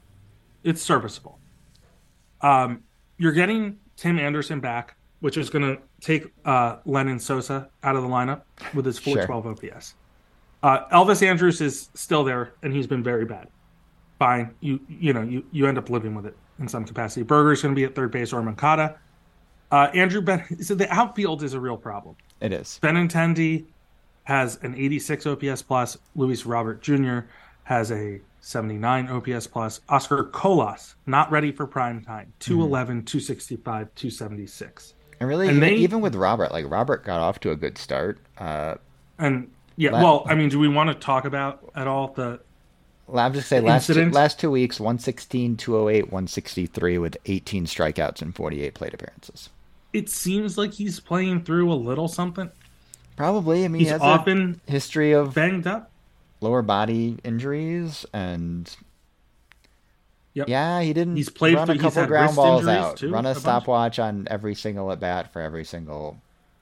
[SPEAKER 1] It's serviceable. Um, you're getting Tim Anderson back, which is going to take uh, Lenyn Sosa out of the lineup with his
[SPEAKER 2] Sure.
[SPEAKER 1] 412 OPS. Uh, Elvis Andrus is still there, and he's been very bad. Fine, you you know you you end up living with it in some capacity. Burger's going to be at third base or Moncada. Uh, Andrew Ben, so the outfield is a real problem.
[SPEAKER 2] It is.
[SPEAKER 1] Benintendi has an 86 OPS plus. Luis Robert Jr. has a 79 OPS plus. Oscar Colas not ready for prime time. 211, 265, 276.
[SPEAKER 2] And really,
[SPEAKER 1] And
[SPEAKER 2] even,
[SPEAKER 1] they-
[SPEAKER 2] even with Robert, like Robert got off to a good start. Uh,
[SPEAKER 1] And yeah,
[SPEAKER 2] La-
[SPEAKER 1] well, I mean, do we want to talk about at all the
[SPEAKER 2] I'm just say last two, last two weeks, 116, 208, 163 with 18 strikeouts and 48 plate appearances.
[SPEAKER 1] it seems like he's playing through a little something.
[SPEAKER 2] Probably. I mean,
[SPEAKER 1] He's
[SPEAKER 2] he has
[SPEAKER 1] often
[SPEAKER 2] a history of
[SPEAKER 1] banged up.
[SPEAKER 2] Lower body injuries and
[SPEAKER 1] Yep.
[SPEAKER 2] yeah, he didn't
[SPEAKER 1] He's played
[SPEAKER 2] run
[SPEAKER 1] for-
[SPEAKER 2] a couple ground balls out.
[SPEAKER 1] too,
[SPEAKER 2] run
[SPEAKER 1] a
[SPEAKER 2] a
[SPEAKER 1] bunch.
[SPEAKER 2] stopwatch on every single at bat for every single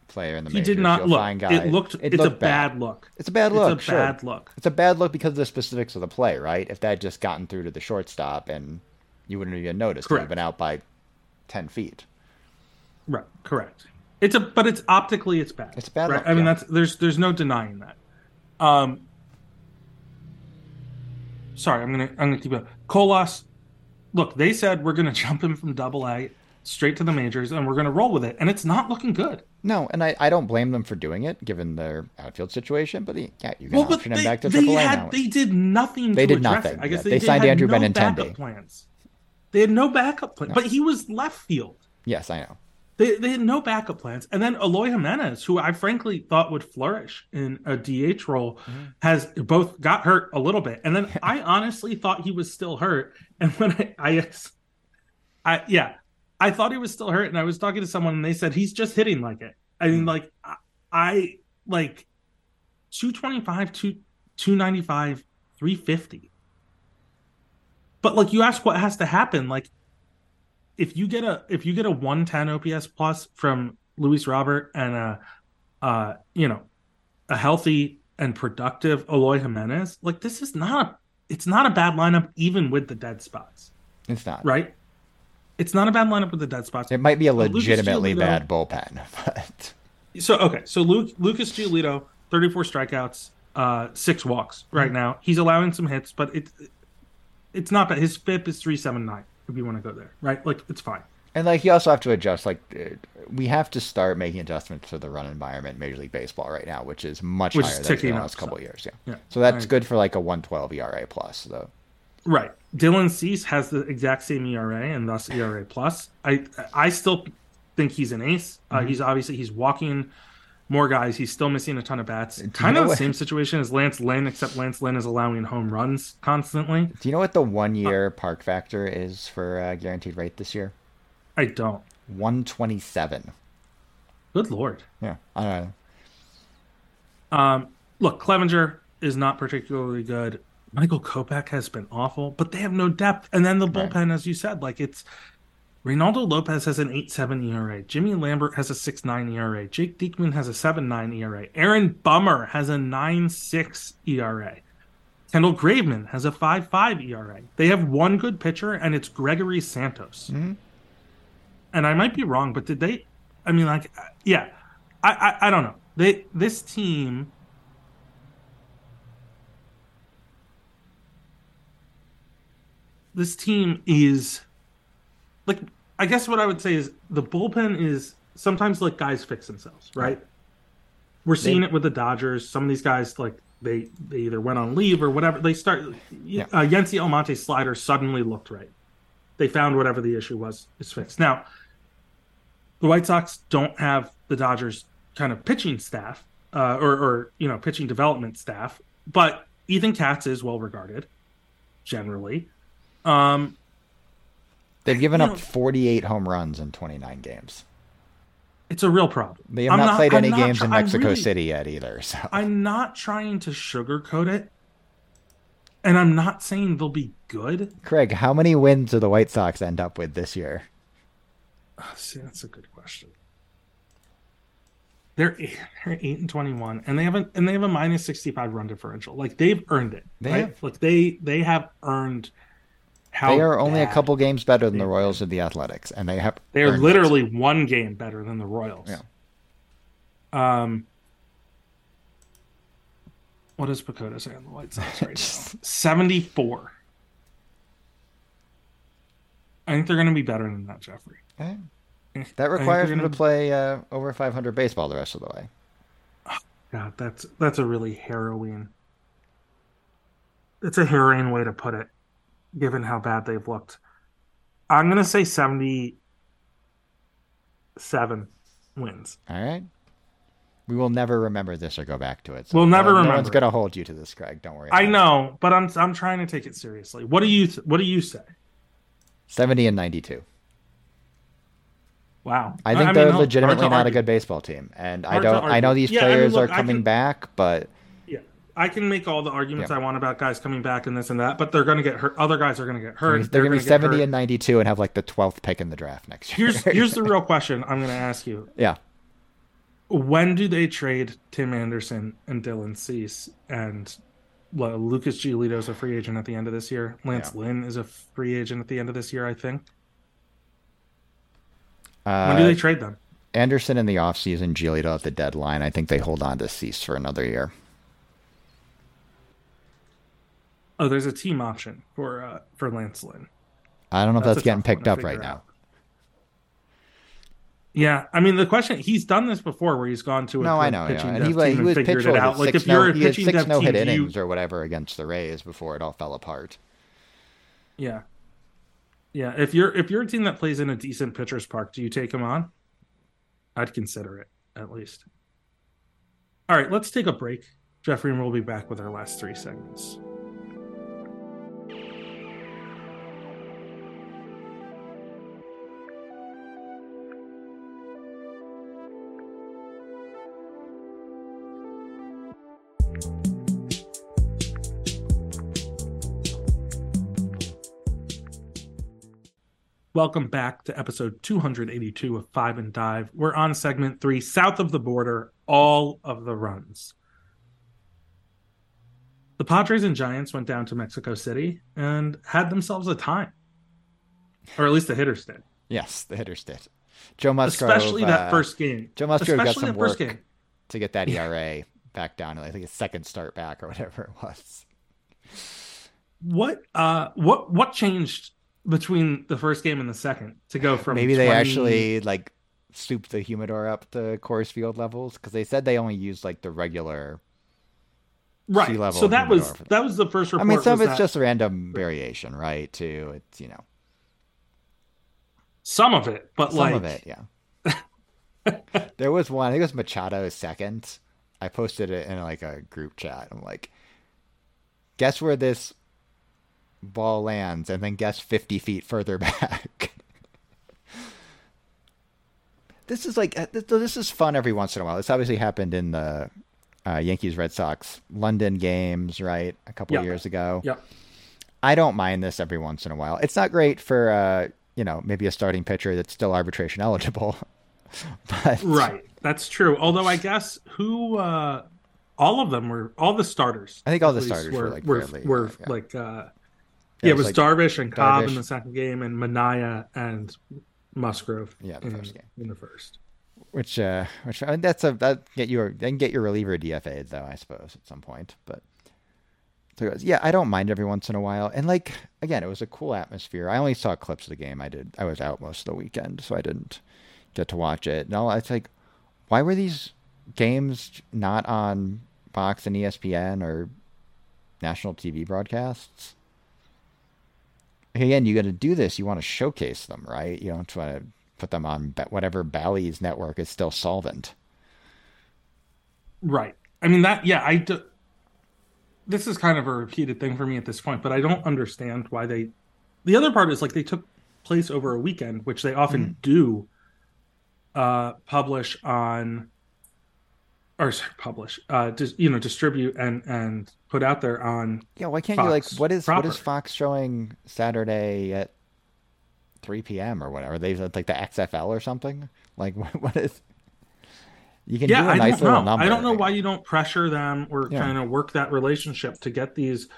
[SPEAKER 2] player in the
[SPEAKER 1] He
[SPEAKER 2] majors.
[SPEAKER 1] did not
[SPEAKER 2] You'll
[SPEAKER 1] look.
[SPEAKER 2] find
[SPEAKER 1] It looked.
[SPEAKER 2] it
[SPEAKER 1] it's
[SPEAKER 2] looked
[SPEAKER 1] a bad look.
[SPEAKER 2] It's a bad look.
[SPEAKER 1] It's a
[SPEAKER 2] sure.
[SPEAKER 1] bad look.
[SPEAKER 2] It's a bad look because of the specifics of the play, right? If that had just gotten through to the shortstop and you wouldn't even noticed, it would have been out by ten feet.
[SPEAKER 1] Right. Correct. It's a, but it's optically it's bad.
[SPEAKER 2] It's a bad
[SPEAKER 1] Right.
[SPEAKER 2] look,
[SPEAKER 1] I mean,
[SPEAKER 2] yeah.
[SPEAKER 1] that's there's there's no denying that. Um. Sorry, I'm gonna I'm gonna keep it. Colas, look, they said we're gonna jump him from Double A straight to the majors, and we're gonna roll with it, and it's not looking good.
[SPEAKER 2] No, and I, I don't blame them for doing it given their outfield situation. But he- yeah, you can
[SPEAKER 1] Well,
[SPEAKER 2] option him
[SPEAKER 1] they,
[SPEAKER 2] back to
[SPEAKER 1] they
[SPEAKER 2] AAA
[SPEAKER 1] had
[SPEAKER 2] now.
[SPEAKER 1] they did nothing.
[SPEAKER 2] They
[SPEAKER 1] to
[SPEAKER 2] did
[SPEAKER 1] address
[SPEAKER 2] nothing,
[SPEAKER 1] It. I guess
[SPEAKER 2] yeah.
[SPEAKER 1] they,
[SPEAKER 2] They signed Andrew
[SPEAKER 1] no
[SPEAKER 2] Benintendi.
[SPEAKER 1] plans. They had no backup plan, but he was left field.
[SPEAKER 2] Yes, I know.
[SPEAKER 1] They, they had no backup plans. And then Eloy Jimenez, who I frankly thought would flourish in a DH role,
[SPEAKER 2] Mm-hmm.
[SPEAKER 1] has both got hurt a little bit. And then I honestly thought he was still hurt. And when I, I, I, yeah, I thought he was still hurt. And I was talking to someone and they said he's just hitting like it. I mean, like, I, I like 225, 2, 295, 350. But like you ask what has to happen, like if you get a if you get a 110 OPS plus from Luis Robert and a uh you know a healthy and productive Eloy Jimenez, like this is not it's not a bad lineup even with the dead spots.
[SPEAKER 2] It's not.
[SPEAKER 1] Right? It's not a bad lineup with the dead spots.
[SPEAKER 2] It might be a legitimately
[SPEAKER 1] Giolito-
[SPEAKER 2] bad bullpen, but
[SPEAKER 1] So okay, so Luke Lucas Giolito, 34 strikeouts, uh, six walks right now. He's allowing some hits, but it it's not bad. His FIP is 379 if you want to go there, right? Like it's fine.
[SPEAKER 2] and like you also have to adjust. Like uh, we have to start making adjustments to the run environment in Major League Baseball right now, which is much
[SPEAKER 1] Which is
[SPEAKER 2] higher than it's the last couple
[SPEAKER 1] so-
[SPEAKER 2] years. Yeah.
[SPEAKER 1] yeah,
[SPEAKER 2] So that's good for like a 112 ERA plus though.
[SPEAKER 1] Right. Dylan Cease has the exact same ERA and thus ERA plus. I I still think he's an ace. Uh,
[SPEAKER 2] Mm-hmm.
[SPEAKER 1] he's obviously he's walking more guys. He's still missing a ton of bats.
[SPEAKER 2] you
[SPEAKER 1] Kind
[SPEAKER 2] know
[SPEAKER 1] of the
[SPEAKER 2] what-
[SPEAKER 1] same situation as Lance Lynn, except Lance Lynn is allowing home runs constantly.
[SPEAKER 2] Do you know what the one year park factor is for uh, guaranteed rate this year?
[SPEAKER 1] I don't.
[SPEAKER 2] 127.
[SPEAKER 1] Good lord.
[SPEAKER 2] Yeah. I don't know.
[SPEAKER 1] Um, look, Clevinger is not particularly good. Michael Kopech has been awful, but they have no depth. And then the bullpen, as you said, like it's Reynaldo Lopez has an 8.7 ERA. Jimmy Lambert has a 6.9 ERA. Jake Diekman has a 7.9 ERA. Aaron Bummer has a 9.6 ERA. Kendall Graveman has a 5.5 ERA. They have one good pitcher, and it's Gregory Santos. And I might be wrong, but did they? I mean, like, uh, yeah, I, I, I don't know. They this team. This team is like I guess what I would say is the bullpen is sometimes like guys fix themselves, right? We're seeing it with the Dodgers. Some of these guys like they they either went on leave or whatever. They start
[SPEAKER 2] Yeah.
[SPEAKER 1] uh, Yency Almonte's slider suddenly looked right. They found whatever the issue was is fixed. Now, the White Sox don't have the Dodgers kind of pitching staff uh, or, or you know pitching development staff, but Ethan Katz is well regarded generally. Um,
[SPEAKER 2] They've given up
[SPEAKER 1] know-
[SPEAKER 2] 48 home runs in 29 games.
[SPEAKER 1] it's a real problem.
[SPEAKER 2] They have
[SPEAKER 1] I'm
[SPEAKER 2] not, played
[SPEAKER 1] I'm
[SPEAKER 2] any
[SPEAKER 1] not
[SPEAKER 2] games
[SPEAKER 1] try-
[SPEAKER 2] in Mexico
[SPEAKER 1] really-
[SPEAKER 2] City yet either. So
[SPEAKER 1] I'm not trying to sugarcoat it, and I'm not saying they'll be good.
[SPEAKER 2] Craig, how many wins do the White Sox end up with this year?
[SPEAKER 1] Ah, see, that's a good question. They're eight, they're eight and twenty one, and they have a and they have a minus sixty five run differential. Like they've earned it,
[SPEAKER 2] They
[SPEAKER 1] right?
[SPEAKER 2] have.
[SPEAKER 1] Like they they have earned. How
[SPEAKER 2] They are only a couple games better than the. Royals of the Athletics, and they have.
[SPEAKER 1] They are
[SPEAKER 2] earned it.
[SPEAKER 1] literally one game better than the Royals.
[SPEAKER 2] Yeah.
[SPEAKER 1] Um. What does PECOTA say on the White Sox right now? Seventy four. I think they're going to be better than that, Jeffrey.
[SPEAKER 2] Eh.
[SPEAKER 1] I
[SPEAKER 2] That requires them to play uh, over 500 baseball the rest of the way.
[SPEAKER 1] God, that's that's a really harrowing. It's a harrowing way to put it, given how bad they've looked. I'm gonna say seventy-seven wins.
[SPEAKER 2] All right. We will never remember this or go back to it.
[SPEAKER 1] We'll never
[SPEAKER 2] no, No
[SPEAKER 1] remember
[SPEAKER 2] one's gonna hold you to this, Craig. Don't worry.
[SPEAKER 1] I
[SPEAKER 2] about it.
[SPEAKER 1] know, but I'm I'm trying to take it seriously. What do you th- What do you say?
[SPEAKER 2] 70 and 92.
[SPEAKER 1] Wow,
[SPEAKER 2] I think
[SPEAKER 1] mean,
[SPEAKER 2] they're legitimately not a good baseball team, and I
[SPEAKER 1] to
[SPEAKER 2] don't. I know these
[SPEAKER 1] Yeah, I mean,
[SPEAKER 2] players
[SPEAKER 1] look,
[SPEAKER 2] are coming back, but
[SPEAKER 1] I can make all the arguments. I want about guys coming back and this and that, but they're going to get hurt. Other guys are going to get hurt.
[SPEAKER 2] they're going to be
[SPEAKER 1] gonna get
[SPEAKER 2] 70
[SPEAKER 1] hurt.
[SPEAKER 2] and 92 and have like the 12th pick in the draft next year.
[SPEAKER 1] Here's here's the real question I'm going to ask you.
[SPEAKER 2] yeah.
[SPEAKER 1] when do they trade Tim Anderson and Dylan Cease and well, Lucas Giolito is a free agent at the end of this year. Lance
[SPEAKER 2] Yeah.
[SPEAKER 1] Lynn is a free agent at the end of this year, I think.
[SPEAKER 2] Uh,
[SPEAKER 1] When do they trade them?
[SPEAKER 2] Anderson in the offseason, Giolito at the deadline. I think they hold on to Cease for another year.
[SPEAKER 1] Oh, there's a team option for uh, for Lance Lynn.
[SPEAKER 2] I don't know if
[SPEAKER 1] That's
[SPEAKER 2] that's, getting picked up right now.
[SPEAKER 1] Yeah, I mean the question he's done this before where he's gone to a
[SPEAKER 2] No, I know. Yeah.
[SPEAKER 1] pitching
[SPEAKER 2] And
[SPEAKER 1] dev
[SPEAKER 2] he,
[SPEAKER 1] team
[SPEAKER 2] he was
[SPEAKER 1] figured it out. Like if you're a
[SPEAKER 2] he had
[SPEAKER 1] pitching
[SPEAKER 2] six no
[SPEAKER 1] team,
[SPEAKER 2] hit
[SPEAKER 1] you-
[SPEAKER 2] innings or whatever against the Rays before it all fell apart.
[SPEAKER 1] Yeah. Yeah. If you're if you're a team that plays in a decent pitcher's park, do you take him on? I'd consider it, at least. All right, let's take a break. Jeffrey and we'll be back with our last three segments. Welcome back to episode 282 of Five and Dive. We're on segment three, south of the border, all of the runs. The Padres and Giants went down to Mexico City and had themselves a time, or at least the hitters did.
[SPEAKER 2] Yes, the hitters did. Joe Musgrove,
[SPEAKER 1] especially that
[SPEAKER 2] uh,
[SPEAKER 1] first game.
[SPEAKER 2] Joe Musgrove got some
[SPEAKER 1] that first
[SPEAKER 2] work
[SPEAKER 1] game.
[SPEAKER 2] to get that ERA back down to I think a second start back or whatever it was.
[SPEAKER 1] What uh what what changed between the first game and the second to go from
[SPEAKER 2] Maybe they actually like souped the humidor up to Coors Field levels because they said they only used like the regular.
[SPEAKER 1] right
[SPEAKER 2] sea level
[SPEAKER 1] so that was that was the first report I
[SPEAKER 2] mean, some of it's
[SPEAKER 1] that-
[SPEAKER 2] just random variation, right? Too, it's you know
[SPEAKER 1] some of it but like some
[SPEAKER 2] of it, yeah. there was one. I think it was Machado's second. I posted it in like a group chat. I'm like, guess where this ball lands, and then guess 50 feet further back. this is like uh, this is fun every once in a while. This obviously happened in the uh, Yankees Red Sox London games, right? A couple
[SPEAKER 1] Yeah.
[SPEAKER 2] years ago.
[SPEAKER 1] yeah
[SPEAKER 2] I don't mind this every once in a while. It's not great for uh, you know, maybe a starting pitcher that's still arbitration eligible. but
[SPEAKER 1] right that's true although i guess who uh all of them were all the starters
[SPEAKER 2] I think all the starters were, like,
[SPEAKER 1] were,
[SPEAKER 2] fairly,
[SPEAKER 1] were
[SPEAKER 2] uh, yeah.
[SPEAKER 1] like uh yeah, it
[SPEAKER 2] it
[SPEAKER 1] was
[SPEAKER 2] was,
[SPEAKER 1] Darvish and Cobb in the second game, and Manaea and Musgrove.
[SPEAKER 2] Yeah, the
[SPEAKER 1] in,
[SPEAKER 2] first game.
[SPEAKER 1] in the first.
[SPEAKER 2] which uh which I mean, that's a that get your then get your reliever DFA'd though, I suppose, at some point. But so yeah, I don't mind every once in a while. And like again, it was a cool atmosphere. I only saw clips of the game. I did I was out most of the weekend, so I didn't get to watch it. No, it's like why were these games not on Fox and ESPN or national TV broadcasts? Again, you got to do this. You want to showcase them, right? You don't want to put them on whatever Bally's network is still solvent.
[SPEAKER 1] Right. I mean that. Yeah. I. Do, this is kind of a repeated thing for me at this point, but I don't understand why they. The other part is like they took place over a weekend, which they often
[SPEAKER 2] Mm-hmm.
[SPEAKER 1] do. Uh, publish on. Or sorry, publish, uh, dis, you know, distribute and and put out there on
[SPEAKER 2] Yeah, why can't you like
[SPEAKER 1] Fox
[SPEAKER 2] what is what is. Fox showing Saturday at 3 p.m. or whatever? They like the XFL or something? Like what, what is You can
[SPEAKER 1] yeah,
[SPEAKER 2] do a
[SPEAKER 1] I
[SPEAKER 2] nice little
[SPEAKER 1] know.
[SPEAKER 2] number.
[SPEAKER 1] I don't know why you don't pressure them or
[SPEAKER 2] Yeah.
[SPEAKER 1] kind of work that relationship to get these.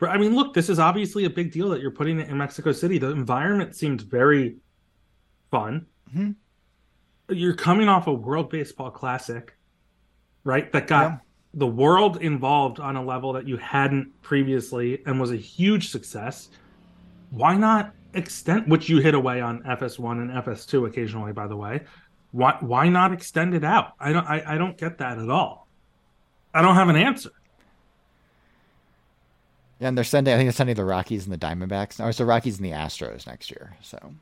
[SPEAKER 1] I mean, look, this is obviously a big deal that you're putting it in Mexico City. The environment seemed very fun.
[SPEAKER 2] Mhm.
[SPEAKER 1] You're coming off a World Baseball Classic, right? That got
[SPEAKER 2] Yeah.
[SPEAKER 1] the world involved on a level that you hadn't previously and was a huge success. Why not extend, which you hit away on FS1 and FS2 occasionally, by the way. Why why not extend it out? I don't I, I don't get that at all. I don't have an answer.
[SPEAKER 2] Yeah, and they're sending I think they're sending the Rockies and the Diamondbacks. Or it's the Rockies and the Astros next year. So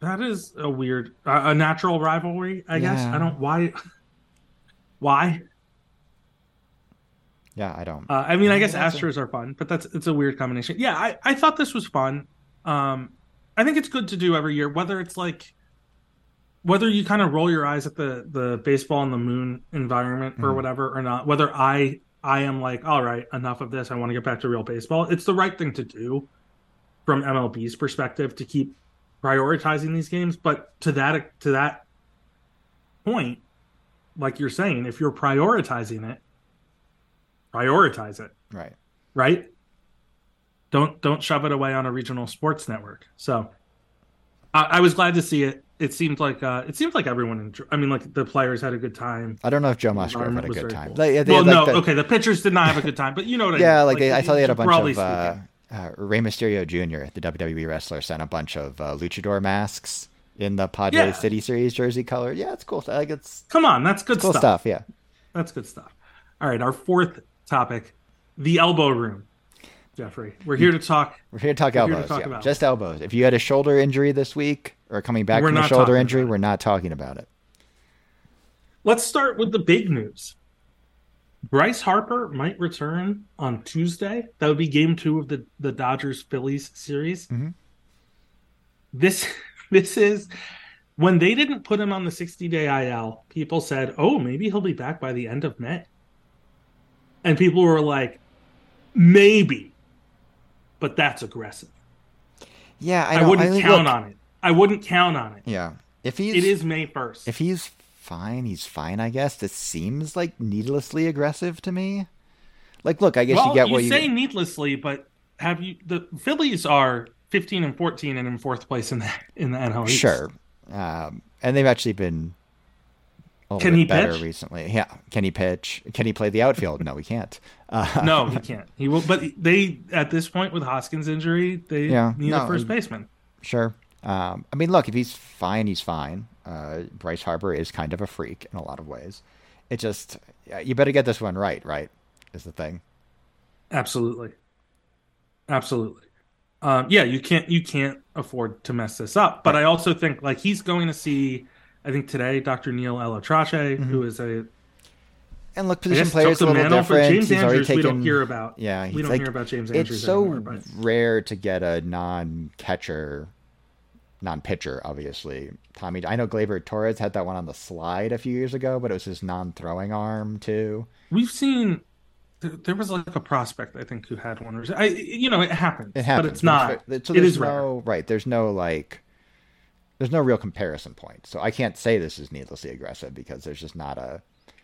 [SPEAKER 1] That is a weird, uh, a natural rivalry, I guess. I don't why. Why?
[SPEAKER 2] yeah, I don't
[SPEAKER 1] Uh, I mean, I guess
[SPEAKER 2] that's a-
[SPEAKER 1] Astros are fun, but that's it's a weird combination. Yeah, I, I thought this was fun. Um, I think it's good to do every year, whether it's like whether you kind of roll your eyes at the the baseball on the moon environment or
[SPEAKER 2] Mhm.
[SPEAKER 1] whatever or not. Whether I I am like, all right, enough of this. I want to get back to real baseball. It's the right thing to do from MLB's perspective to keep prioritizing these games. But to that to that point, like you're saying, if you're prioritizing it, prioritize it
[SPEAKER 2] right.
[SPEAKER 1] right? Don't don't shove it away on a regional sports network. So I, I was glad to see it. It seemed like uh, it seemed like everyone. Enjoyed, I mean, like the players had a good time.
[SPEAKER 2] I don't know if Joe Musgrove had a good time.
[SPEAKER 1] cool.
[SPEAKER 2] Like, yeah, they
[SPEAKER 1] well,
[SPEAKER 2] had,
[SPEAKER 1] no,
[SPEAKER 2] the-
[SPEAKER 1] okay, the pitchers did not have a good time, but you know what I
[SPEAKER 2] Yeah,
[SPEAKER 1] mean.
[SPEAKER 2] like they, I saw they had a bunch of uh. Uh, Rey Mysterio Jr., the WWE wrestler, sent a bunch of uh, luchador masks in the Padres
[SPEAKER 1] Yeah.
[SPEAKER 2] City Series jersey color. Yeah, it's cool. Like it's
[SPEAKER 1] Come on, that's good
[SPEAKER 2] cool
[SPEAKER 1] stuff.
[SPEAKER 2] stuff. Yeah.
[SPEAKER 1] That's good stuff. All right, our fourth topic, the elbow room. Jeffrey, we're here to talk.
[SPEAKER 2] We're here to talk
[SPEAKER 1] We're to
[SPEAKER 2] elbows.
[SPEAKER 1] talk
[SPEAKER 2] yeah.
[SPEAKER 1] about
[SPEAKER 2] Just elbows. If you had a shoulder injury this week or coming back
[SPEAKER 1] We're
[SPEAKER 2] from a shoulder injury, we're not talking about it.
[SPEAKER 1] Let's start with the big news. Bryce Harper might return on Tuesday. That would be game two of the, the Dodgers Phillies series.
[SPEAKER 2] Mhm.
[SPEAKER 1] This this is when they didn't put him on the 60 day IL, people said, "Oh, maybe he'll be back by the end of May." And people were like, "Maybe." But that's aggressive.
[SPEAKER 2] Yeah, I,
[SPEAKER 1] I, wouldn't
[SPEAKER 2] I-
[SPEAKER 1] count
[SPEAKER 2] look,
[SPEAKER 1] on it. I wouldn't count on it.
[SPEAKER 2] Yeah, if he's
[SPEAKER 1] It is May 1st.
[SPEAKER 2] if he's fine, he's fine. I guess this seems like needlessly aggressive to me. Like, look, I guess
[SPEAKER 1] well,
[SPEAKER 2] you get
[SPEAKER 1] you
[SPEAKER 2] what you
[SPEAKER 1] say needlessly, but have you the Phillies are 15 and 14 and in fourth place in the in the NL East.
[SPEAKER 2] Sure. Um, and they've actually been a little
[SPEAKER 1] Can
[SPEAKER 2] bit
[SPEAKER 1] he
[SPEAKER 2] better
[SPEAKER 1] pitch?
[SPEAKER 2] recently. Yeah. Can he pitch? Can he play the outfield? no, he can't. Uh,
[SPEAKER 1] No, he can't. He will. But they at this point with Hoskins' injury, they
[SPEAKER 2] Yeah,
[SPEAKER 1] need
[SPEAKER 2] no,
[SPEAKER 1] a first baseman.
[SPEAKER 2] Sure. Um, I mean, look, if he's fine, he's fine. Uh, Bryce Harper is kind of a freak in a lot of ways. It just you better get this one right, right? Is the thing.
[SPEAKER 1] Absolutely, absolutely. Um, yeah, you can't you can't afford to mess this up. But I also think like he's going to see. I think today, Dr. Neal ElAttrache,
[SPEAKER 2] Mm-hmm.
[SPEAKER 1] who is a
[SPEAKER 2] And look, position players a little different.
[SPEAKER 1] James
[SPEAKER 2] he's
[SPEAKER 1] Andrews. We don't hear about.
[SPEAKER 2] Yeah,
[SPEAKER 1] we don't
[SPEAKER 2] like-
[SPEAKER 1] hear about James Andrews
[SPEAKER 2] It's so
[SPEAKER 1] anymore.
[SPEAKER 2] Rare to get a non-catcher, non-pitcher. Obviously, Tommy. I know Gleyber Torres had that one on the slide a few years ago, but it was his non-throwing arm too.
[SPEAKER 1] we've seen. There was like a prospect I think who had one. Or I, you know, it happens,
[SPEAKER 2] It happens,
[SPEAKER 1] but it's not.
[SPEAKER 2] So
[SPEAKER 1] it is rare.
[SPEAKER 2] right. There's no like. There's no real comparison point, so I can't say this is needlessly aggressive because there's just not a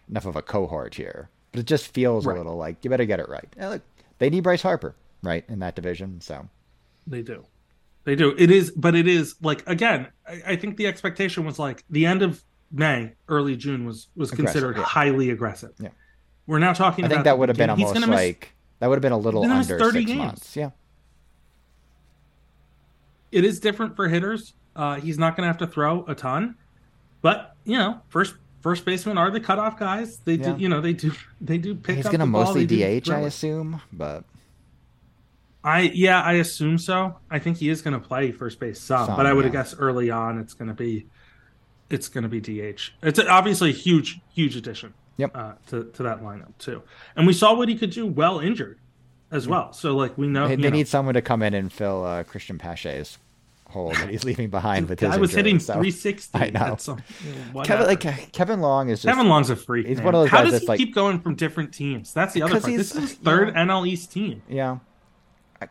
[SPEAKER 2] enough of a cohort here. But it just feels
[SPEAKER 1] Right.
[SPEAKER 2] a little like you better get it right. And look, they need Bryce Harper, right, in that division. So
[SPEAKER 1] They do. They do. It is, but it is like again. I, I think the expectation was like the end of May, early June was was
[SPEAKER 2] Aggressive,
[SPEAKER 1] considered
[SPEAKER 2] yeah.
[SPEAKER 1] highly aggressive.
[SPEAKER 2] Yeah.
[SPEAKER 1] We're now talking.
[SPEAKER 2] I think
[SPEAKER 1] about
[SPEAKER 2] that would have been almost
[SPEAKER 1] miss-
[SPEAKER 2] like that would have been a little
[SPEAKER 1] he's gonna miss
[SPEAKER 2] under
[SPEAKER 1] 30
[SPEAKER 2] six
[SPEAKER 1] games.
[SPEAKER 2] months. Yeah.
[SPEAKER 1] it is different for hitters. Uh, he's not going to have to throw a ton, but you know, first first basemen are the cutoff guys. They
[SPEAKER 2] Yeah.
[SPEAKER 1] do, you know, they do they do pick.
[SPEAKER 2] He's
[SPEAKER 1] the ball,
[SPEAKER 2] mostly
[SPEAKER 1] they
[SPEAKER 2] DH, I assume, but
[SPEAKER 1] I yeah, I assume so. I think he is going to play first base some,
[SPEAKER 2] Some,
[SPEAKER 1] but I would
[SPEAKER 2] yeah.
[SPEAKER 1] have guessed early on it's going to be it's going to be DH. It's obviously a huge huge addition.
[SPEAKER 2] Yep.
[SPEAKER 1] Uh, to to that lineup too, and we saw what he could do well injured, as well. So like we know
[SPEAKER 2] they, they
[SPEAKER 1] know,
[SPEAKER 2] need someone to come in and fill uh, Cristian Pache's hole that he's leaving behind with his.
[SPEAKER 1] guy was
[SPEAKER 2] injury,
[SPEAKER 1] hitting
[SPEAKER 2] so-
[SPEAKER 1] 360.
[SPEAKER 2] I know.
[SPEAKER 1] some-
[SPEAKER 2] Kevin, like Kevin Long is just
[SPEAKER 1] Kevin Long's a freak.
[SPEAKER 2] he's
[SPEAKER 1] man.
[SPEAKER 2] one of those
[SPEAKER 1] How
[SPEAKER 2] guys
[SPEAKER 1] does
[SPEAKER 2] that's
[SPEAKER 1] he
[SPEAKER 2] like-
[SPEAKER 1] keep going from different teams? That's the other part. This is his third
[SPEAKER 2] yeah.
[SPEAKER 1] NL East team.
[SPEAKER 2] Yeah.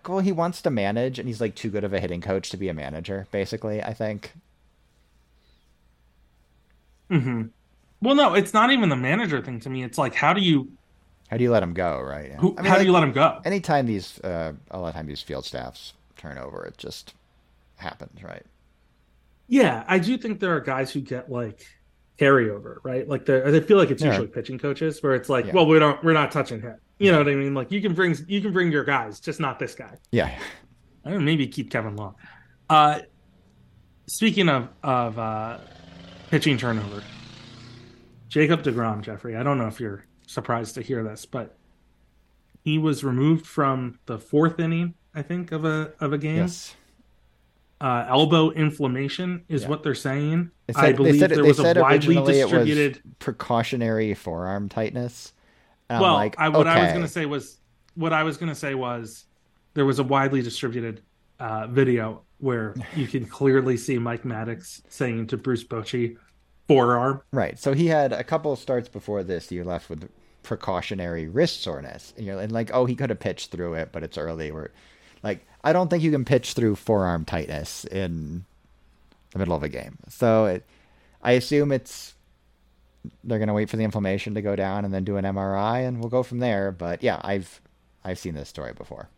[SPEAKER 2] Well, he wants to manage, and he's like too good of a hitting coach to be a manager. Basically, I think. Hmm.
[SPEAKER 1] Well, no, it's not even the manager thing to me. It's like how do you
[SPEAKER 2] How do you let him go, right?
[SPEAKER 1] Who,
[SPEAKER 2] I mean,
[SPEAKER 1] how do you let him go?
[SPEAKER 2] Anytime these, uh, a lot of time these field staffs turn over, it just happens, right?
[SPEAKER 1] Yeah, I do think there are guys who get like carryover, right? Like they they feel like it's
[SPEAKER 2] Yeah.
[SPEAKER 1] usually pitching coaches where it's like,
[SPEAKER 2] Yeah.
[SPEAKER 1] well, we don't we're not touching him. You know what I mean? Like you can bring you can bring your guys, just not this guy.
[SPEAKER 2] Yeah.
[SPEAKER 1] I don't maybe keep Kevin Long. Uh, speaking of of uh, pitching turnover, Jacob Degrom, Jeffrey. I don't know if you're surprised to hear this, but he was removed from the fourth inning, I think, of a of a game.
[SPEAKER 2] Yes.
[SPEAKER 1] Uh, elbow inflammation is
[SPEAKER 2] Yeah.
[SPEAKER 1] what they're saying.
[SPEAKER 2] It
[SPEAKER 1] I believe
[SPEAKER 2] they said,
[SPEAKER 1] there
[SPEAKER 2] they
[SPEAKER 1] was
[SPEAKER 2] said
[SPEAKER 1] a widely distributed.
[SPEAKER 2] it was precautionary forearm tightness. And
[SPEAKER 1] well,
[SPEAKER 2] like,
[SPEAKER 1] I, what I was going to say was what I was going to say was there was a widely distributed uh, video where you can clearly see Mike Maddux saying to Bruce Bochy, "Forearm."
[SPEAKER 2] Right. So he had a couple of starts before this. You're left with precautionary wrist soreness, and you're and like, oh, he could have pitched through it, but it's early. We're like, I don't think you can pitch through forearm tightness in the middle of a game. So it, I assume it's they're gonna wait for the inflammation to go down and then do an MRI, and we'll go from there. But yeah, I've I've seen this story before.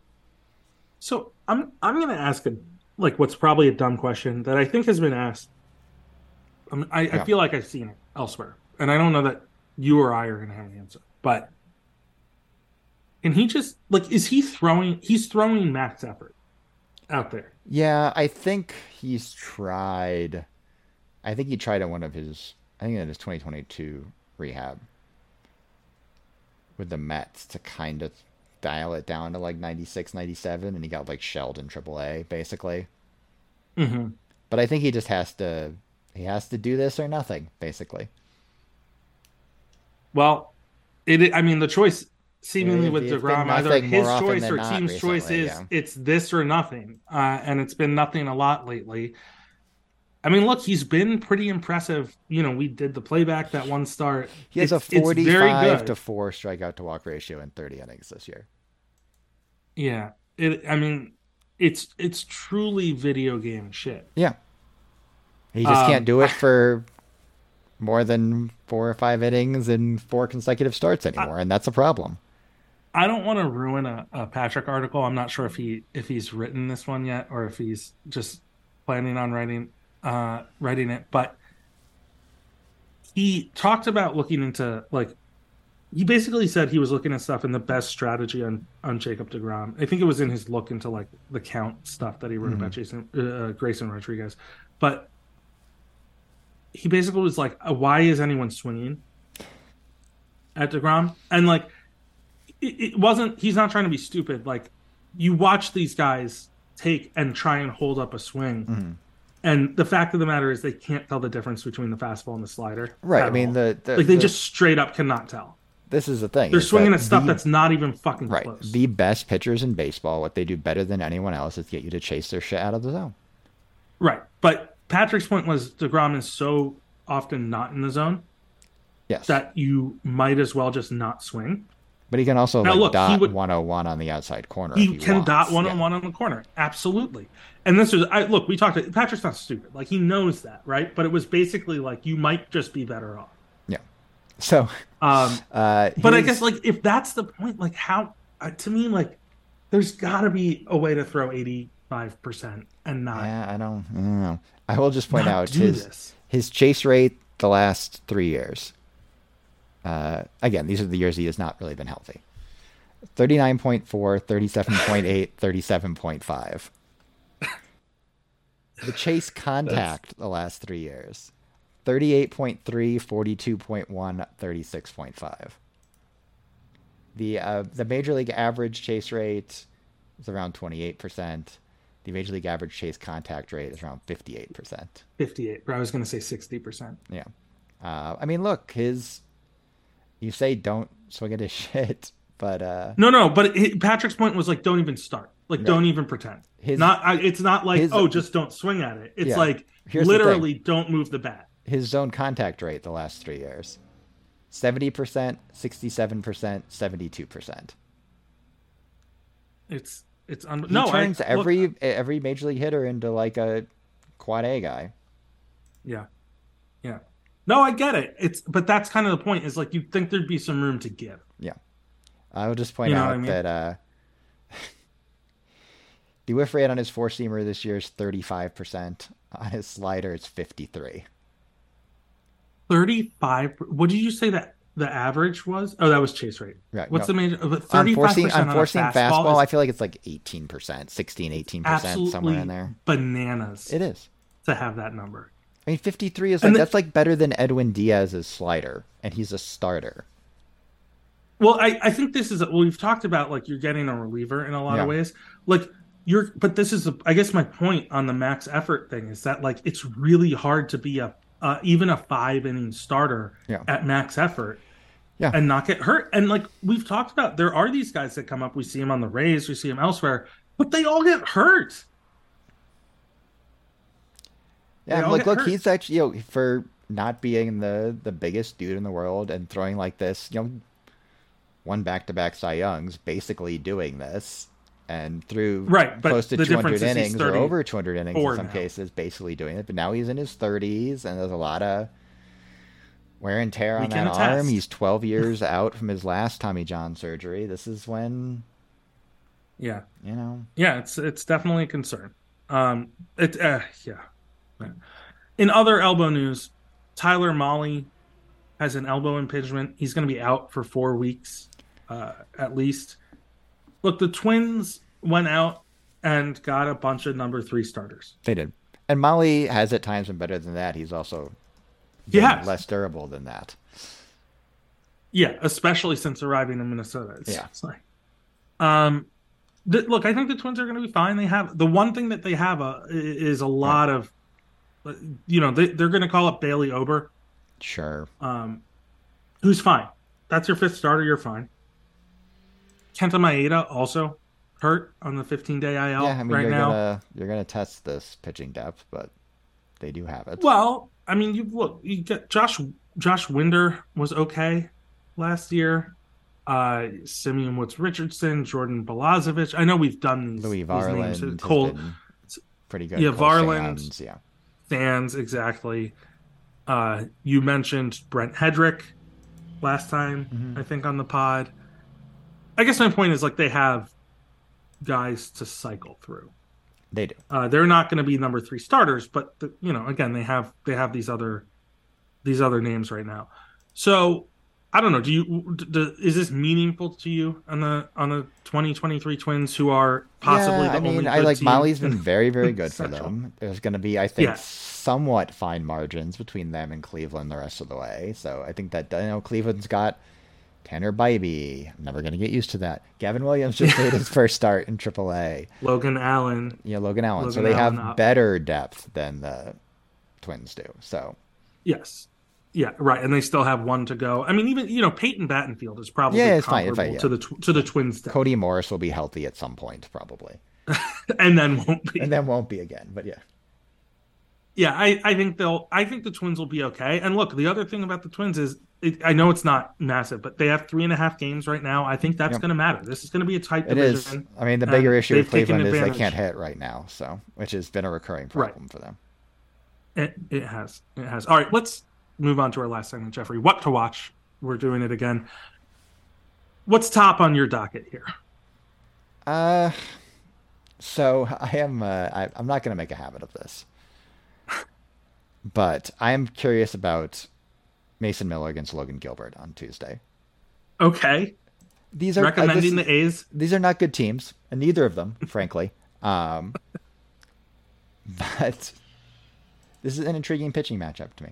[SPEAKER 1] So I'm I'm going to ask a like what's probably a dumb question that I think has been asked. I, I, I
[SPEAKER 2] Yeah.
[SPEAKER 1] feel like I've seen it elsewhere, and I don't know that you or I are going to have an answer. But and he just like is he throwing? He's throwing max effort out there.
[SPEAKER 2] Yeah, I think he's tried. I think he tried at one of his. I think in his 2022 rehab with the Mets to kind of dial it down to like 96, 97, and he got like shelled in AAA basically.
[SPEAKER 1] Mm-hmm.
[SPEAKER 2] But I think he just has to. He has to do this or nothing, basically.
[SPEAKER 1] Well, it. I mean, the choice seemingly
[SPEAKER 2] It-
[SPEAKER 1] with Degrom, either his choice or team's choice is
[SPEAKER 2] yeah.
[SPEAKER 1] it's this or nothing, uh, and it's been nothing a lot lately. I mean, look, he's been pretty impressive. You know, we did the playback that one start.
[SPEAKER 2] He has
[SPEAKER 1] It's-
[SPEAKER 2] a
[SPEAKER 1] it's very
[SPEAKER 2] 45
[SPEAKER 1] good.
[SPEAKER 2] to 4 strikeout to walk ratio in 30 innings this year.
[SPEAKER 1] Yeah, it. I mean, it's it's truly video game shit.
[SPEAKER 2] Yeah. He just can't
[SPEAKER 1] Um,
[SPEAKER 2] do it for more than four or five innings in four consecutive starts anymore, and that's a problem.
[SPEAKER 1] I don't want to ruin a, a Patrick article. I'm not sure if he if he's written this one yet or if he's just planning on writing uh writing it, but he talked about looking into like he basically said he was looking at stuff and the best strategy on on Jacob Degrom. I think it was in his look into like the count stuff that he wrote about Jason uh, Grayson Rodriguez, but he basically was like, uh, "Why is anyone swinging at Degrom?" And like, it, it wasn't. He's not trying to be stupid. Like, you watch these guys take and try and hold up a swing, and the fact of the matter is they can't tell the difference between the fastball and the slider.
[SPEAKER 2] Right. I mean, the, the
[SPEAKER 1] like they
[SPEAKER 2] the-
[SPEAKER 1] just straight up cannot tell.
[SPEAKER 2] this is the thing.
[SPEAKER 1] They're swinging at stuff that's not even fucking
[SPEAKER 2] right.
[SPEAKER 1] close.
[SPEAKER 2] The best pitchers in baseball, what they do better than anyone else, is get you to chase their shit out of the zone.
[SPEAKER 1] Right. But Patrick's point was DeGrom is so often not in the zone
[SPEAKER 2] Yes.
[SPEAKER 1] that you might as well just not swing.
[SPEAKER 2] But he can also
[SPEAKER 1] Now,
[SPEAKER 2] like
[SPEAKER 1] look, he
[SPEAKER 2] dot
[SPEAKER 1] would-
[SPEAKER 2] 101 on the outside corner.
[SPEAKER 1] He,
[SPEAKER 2] if
[SPEAKER 1] can
[SPEAKER 2] wants.
[SPEAKER 1] dot one on
[SPEAKER 2] Yeah.
[SPEAKER 1] one on the corner. Absolutely. And this is I look, we talked to Patrick's not stupid. Like he knows that, right? But it was basically like you might just be better off.
[SPEAKER 2] Yeah. So,
[SPEAKER 1] Um
[SPEAKER 2] uh,
[SPEAKER 1] but I guess like if that's the point, like how uh, to me like there's got to be a way to throw 85% and not
[SPEAKER 2] Yeah, I don't, I don't know. I will just point out his
[SPEAKER 1] this.
[SPEAKER 2] his chase rate the last three years. Uh, again, these are the years he has not really been healthy. 39.4, 37.8, 37.5. The chase contact the last three years 38.3, 42.1, 36.5. The, uh, the major league average chase rate is around 28%. The major league average chase contact rate is around 58%.
[SPEAKER 1] 58. Or I was going to say 60%.
[SPEAKER 2] Yeah. Uh, I mean, look, his. You say don't swing at his shit, but uh,
[SPEAKER 1] No, no, but it, Patrick's point was like, don't even start. Like, don't even pretend.
[SPEAKER 2] His-
[SPEAKER 1] not. I, it's not like,
[SPEAKER 2] his-
[SPEAKER 1] oh, just don't swing at it. It's
[SPEAKER 2] Yeah.
[SPEAKER 1] like
[SPEAKER 2] Here's
[SPEAKER 1] literally don't move the bat.
[SPEAKER 2] his zone contact rate the last three years 70%, 67%, 72%.
[SPEAKER 1] It's it's un-
[SPEAKER 2] He
[SPEAKER 1] no. I-
[SPEAKER 2] turns
[SPEAKER 1] look,
[SPEAKER 2] every every major league hitter into like a quad A guy.
[SPEAKER 1] yeah, yeah. No, I get it. It's but that's kind of the point. Is like you think there'd be some room to give.
[SPEAKER 2] Yeah. I will just point
[SPEAKER 1] You know
[SPEAKER 2] out
[SPEAKER 1] I mean?
[SPEAKER 2] that uh, the whiff rate on his four seamer this year is 35%. On his slider, it's 53.
[SPEAKER 1] Thirty-five. What did you say that the average was? Oh, that was chase rate.
[SPEAKER 2] Right,
[SPEAKER 1] What's
[SPEAKER 2] no.
[SPEAKER 1] the major?
[SPEAKER 2] On
[SPEAKER 1] thirty-five
[SPEAKER 2] four-seam
[SPEAKER 1] percent
[SPEAKER 2] on
[SPEAKER 1] on
[SPEAKER 2] four-seam
[SPEAKER 1] a
[SPEAKER 2] fastball,
[SPEAKER 1] fastball,
[SPEAKER 2] I feel like it's like 18%, 16, 18%, somewhere in there.
[SPEAKER 1] bananas
[SPEAKER 2] It is.
[SPEAKER 1] to have that number.
[SPEAKER 2] I mean, 53 is like
[SPEAKER 1] the-
[SPEAKER 2] that's like better than Edwin Diaz's slider, and he's a starter.
[SPEAKER 1] Well, I, I think this is well, we've talked about like you're getting a reliever in a lot
[SPEAKER 2] Yeah.
[SPEAKER 1] of ways. Like you're, but this is, a, I guess, my point on the max effort thing is that like it's really hard to be a uh, even a five inning starter
[SPEAKER 2] Yeah.
[SPEAKER 1] at max effort
[SPEAKER 2] Yeah.
[SPEAKER 1] and not get hurt. And like we've talked about, there are these guys that come up. We see them on the Rays, we see them elsewhere, but they all get hurt.
[SPEAKER 2] Yeah,
[SPEAKER 1] They all
[SPEAKER 2] look,
[SPEAKER 1] hurt.
[SPEAKER 2] he's actually you know for not being the the biggest dude in the world and throwing like this, you know, one back to back Cy Youngs, basically doing this, and through
[SPEAKER 1] Right,
[SPEAKER 2] close to 200
[SPEAKER 1] difference is he's
[SPEAKER 2] innings or over 200 innings in some
[SPEAKER 1] now.
[SPEAKER 2] cases, basically doing it. But now he's in his 30s, and there's a lot of wear and tear on
[SPEAKER 1] can
[SPEAKER 2] that arm. He's 12 years out from his last Tommy John surgery. This is when
[SPEAKER 1] Yeah,
[SPEAKER 2] you know.
[SPEAKER 1] yeah, it's it's definitely a concern. Um, it uh, yeah. In other elbow news, Tyler Mahle has an elbow impingement. He's going to be out for four weeks, uh, at least. Look, the Twins went out and got a bunch of number three starters.
[SPEAKER 2] They did. And Molly has at times been better than that. He's also
[SPEAKER 1] has.
[SPEAKER 2] less durable than that.
[SPEAKER 1] Yeah, especially since arriving in Minnesota. It's,
[SPEAKER 2] Yeah.
[SPEAKER 1] it's like, um, the, look, I think the Twins are going to be fine. They have the one thing that they have uh, is a lot of, uh, you know, they, they're going to call up Bailey Ober,
[SPEAKER 2] Sure.
[SPEAKER 1] um, who's fine. That's your fifth starter. You're fine. Kenta Maeda also hurt on the 15 day IL
[SPEAKER 2] yeah, I mean
[SPEAKER 1] right
[SPEAKER 2] you're
[SPEAKER 1] now.
[SPEAKER 2] gonna you're gonna test this pitching depth, but They do have it.
[SPEAKER 1] Well, I mean, you look, you get Josh Josh Winder was okay last year. Uh, Simeon Woods Richardson, Jordan Balazovic. I know we've done these,
[SPEAKER 2] Louis
[SPEAKER 1] these
[SPEAKER 2] Varland
[SPEAKER 1] names.
[SPEAKER 2] has
[SPEAKER 1] Cole
[SPEAKER 2] pretty good.
[SPEAKER 1] Yeah,
[SPEAKER 2] Cole
[SPEAKER 1] Varland.
[SPEAKER 2] Yeah.
[SPEAKER 1] Fans exactly. Uh, you mentioned Brent Headrick last time,
[SPEAKER 2] Mm-hmm.
[SPEAKER 1] I think, on the pod. I guess my point is like they have guys to cycle through.
[SPEAKER 2] They do.
[SPEAKER 1] Uh, they're not going to be number three starters, but the, you know, again, they have they have these other these other names right now. So I don't know. Do you d d- is this meaningful to you on the on the 2023 Twins who are possibly
[SPEAKER 2] yeah,
[SPEAKER 1] the
[SPEAKER 2] I mean,
[SPEAKER 1] only
[SPEAKER 2] I like
[SPEAKER 1] team Mahle's
[SPEAKER 2] been very, very good for them. There's going to be, I think,
[SPEAKER 1] Yeah.
[SPEAKER 2] somewhat fine margins between them and Cleveland the rest of the way. So I think that you know Cleveland's got Tanner Bibee. I'm never going to get used to that. Gavin Williams just made his first start in AAA.
[SPEAKER 1] Logan Allen.
[SPEAKER 2] Yeah, Logan Allen. so they
[SPEAKER 1] Allen
[SPEAKER 2] have
[SPEAKER 1] up.
[SPEAKER 2] better depth than the Twins do. So
[SPEAKER 1] Yes. Yeah, right. And they still have one to go. I mean, even you know, Peyton Battenfield is probably
[SPEAKER 2] Yeah, it's fine, it's fine,
[SPEAKER 1] to the tw- to the Twins.
[SPEAKER 2] Cody Morris will be healthy at some point, probably,
[SPEAKER 1] and then won't be.
[SPEAKER 2] and then won't be again. But yeah,
[SPEAKER 1] Yeah, I, I think they'll. I think the Twins will be okay. And look, the other thing about the Twins is, it, I know it's not massive, but they have three and a half games right now. I think that's
[SPEAKER 2] Yep.
[SPEAKER 1] going to matter. This is going to be a tight
[SPEAKER 2] it is.
[SPEAKER 1] division.
[SPEAKER 2] I mean, the bigger issue with Cleveland is they can't hit right now, so which has been a recurring
[SPEAKER 1] Right.
[SPEAKER 2] problem for them.
[SPEAKER 1] It, it has. It has. All right, let's move on to our last segment, Jeffrey. What to watch? We're doing it again. What's top on your docket here?
[SPEAKER 2] Uh, so I am. Uh, I, I'm not going to make a habit of this, but I am curious about Mason Miller against Logan Gilbert on Tuesday.
[SPEAKER 1] Okay,
[SPEAKER 2] These are
[SPEAKER 1] recommending
[SPEAKER 2] just-
[SPEAKER 1] the A's.
[SPEAKER 2] these are not good teams, and neither of them, frankly. Um, but this is an intriguing pitching matchup to me.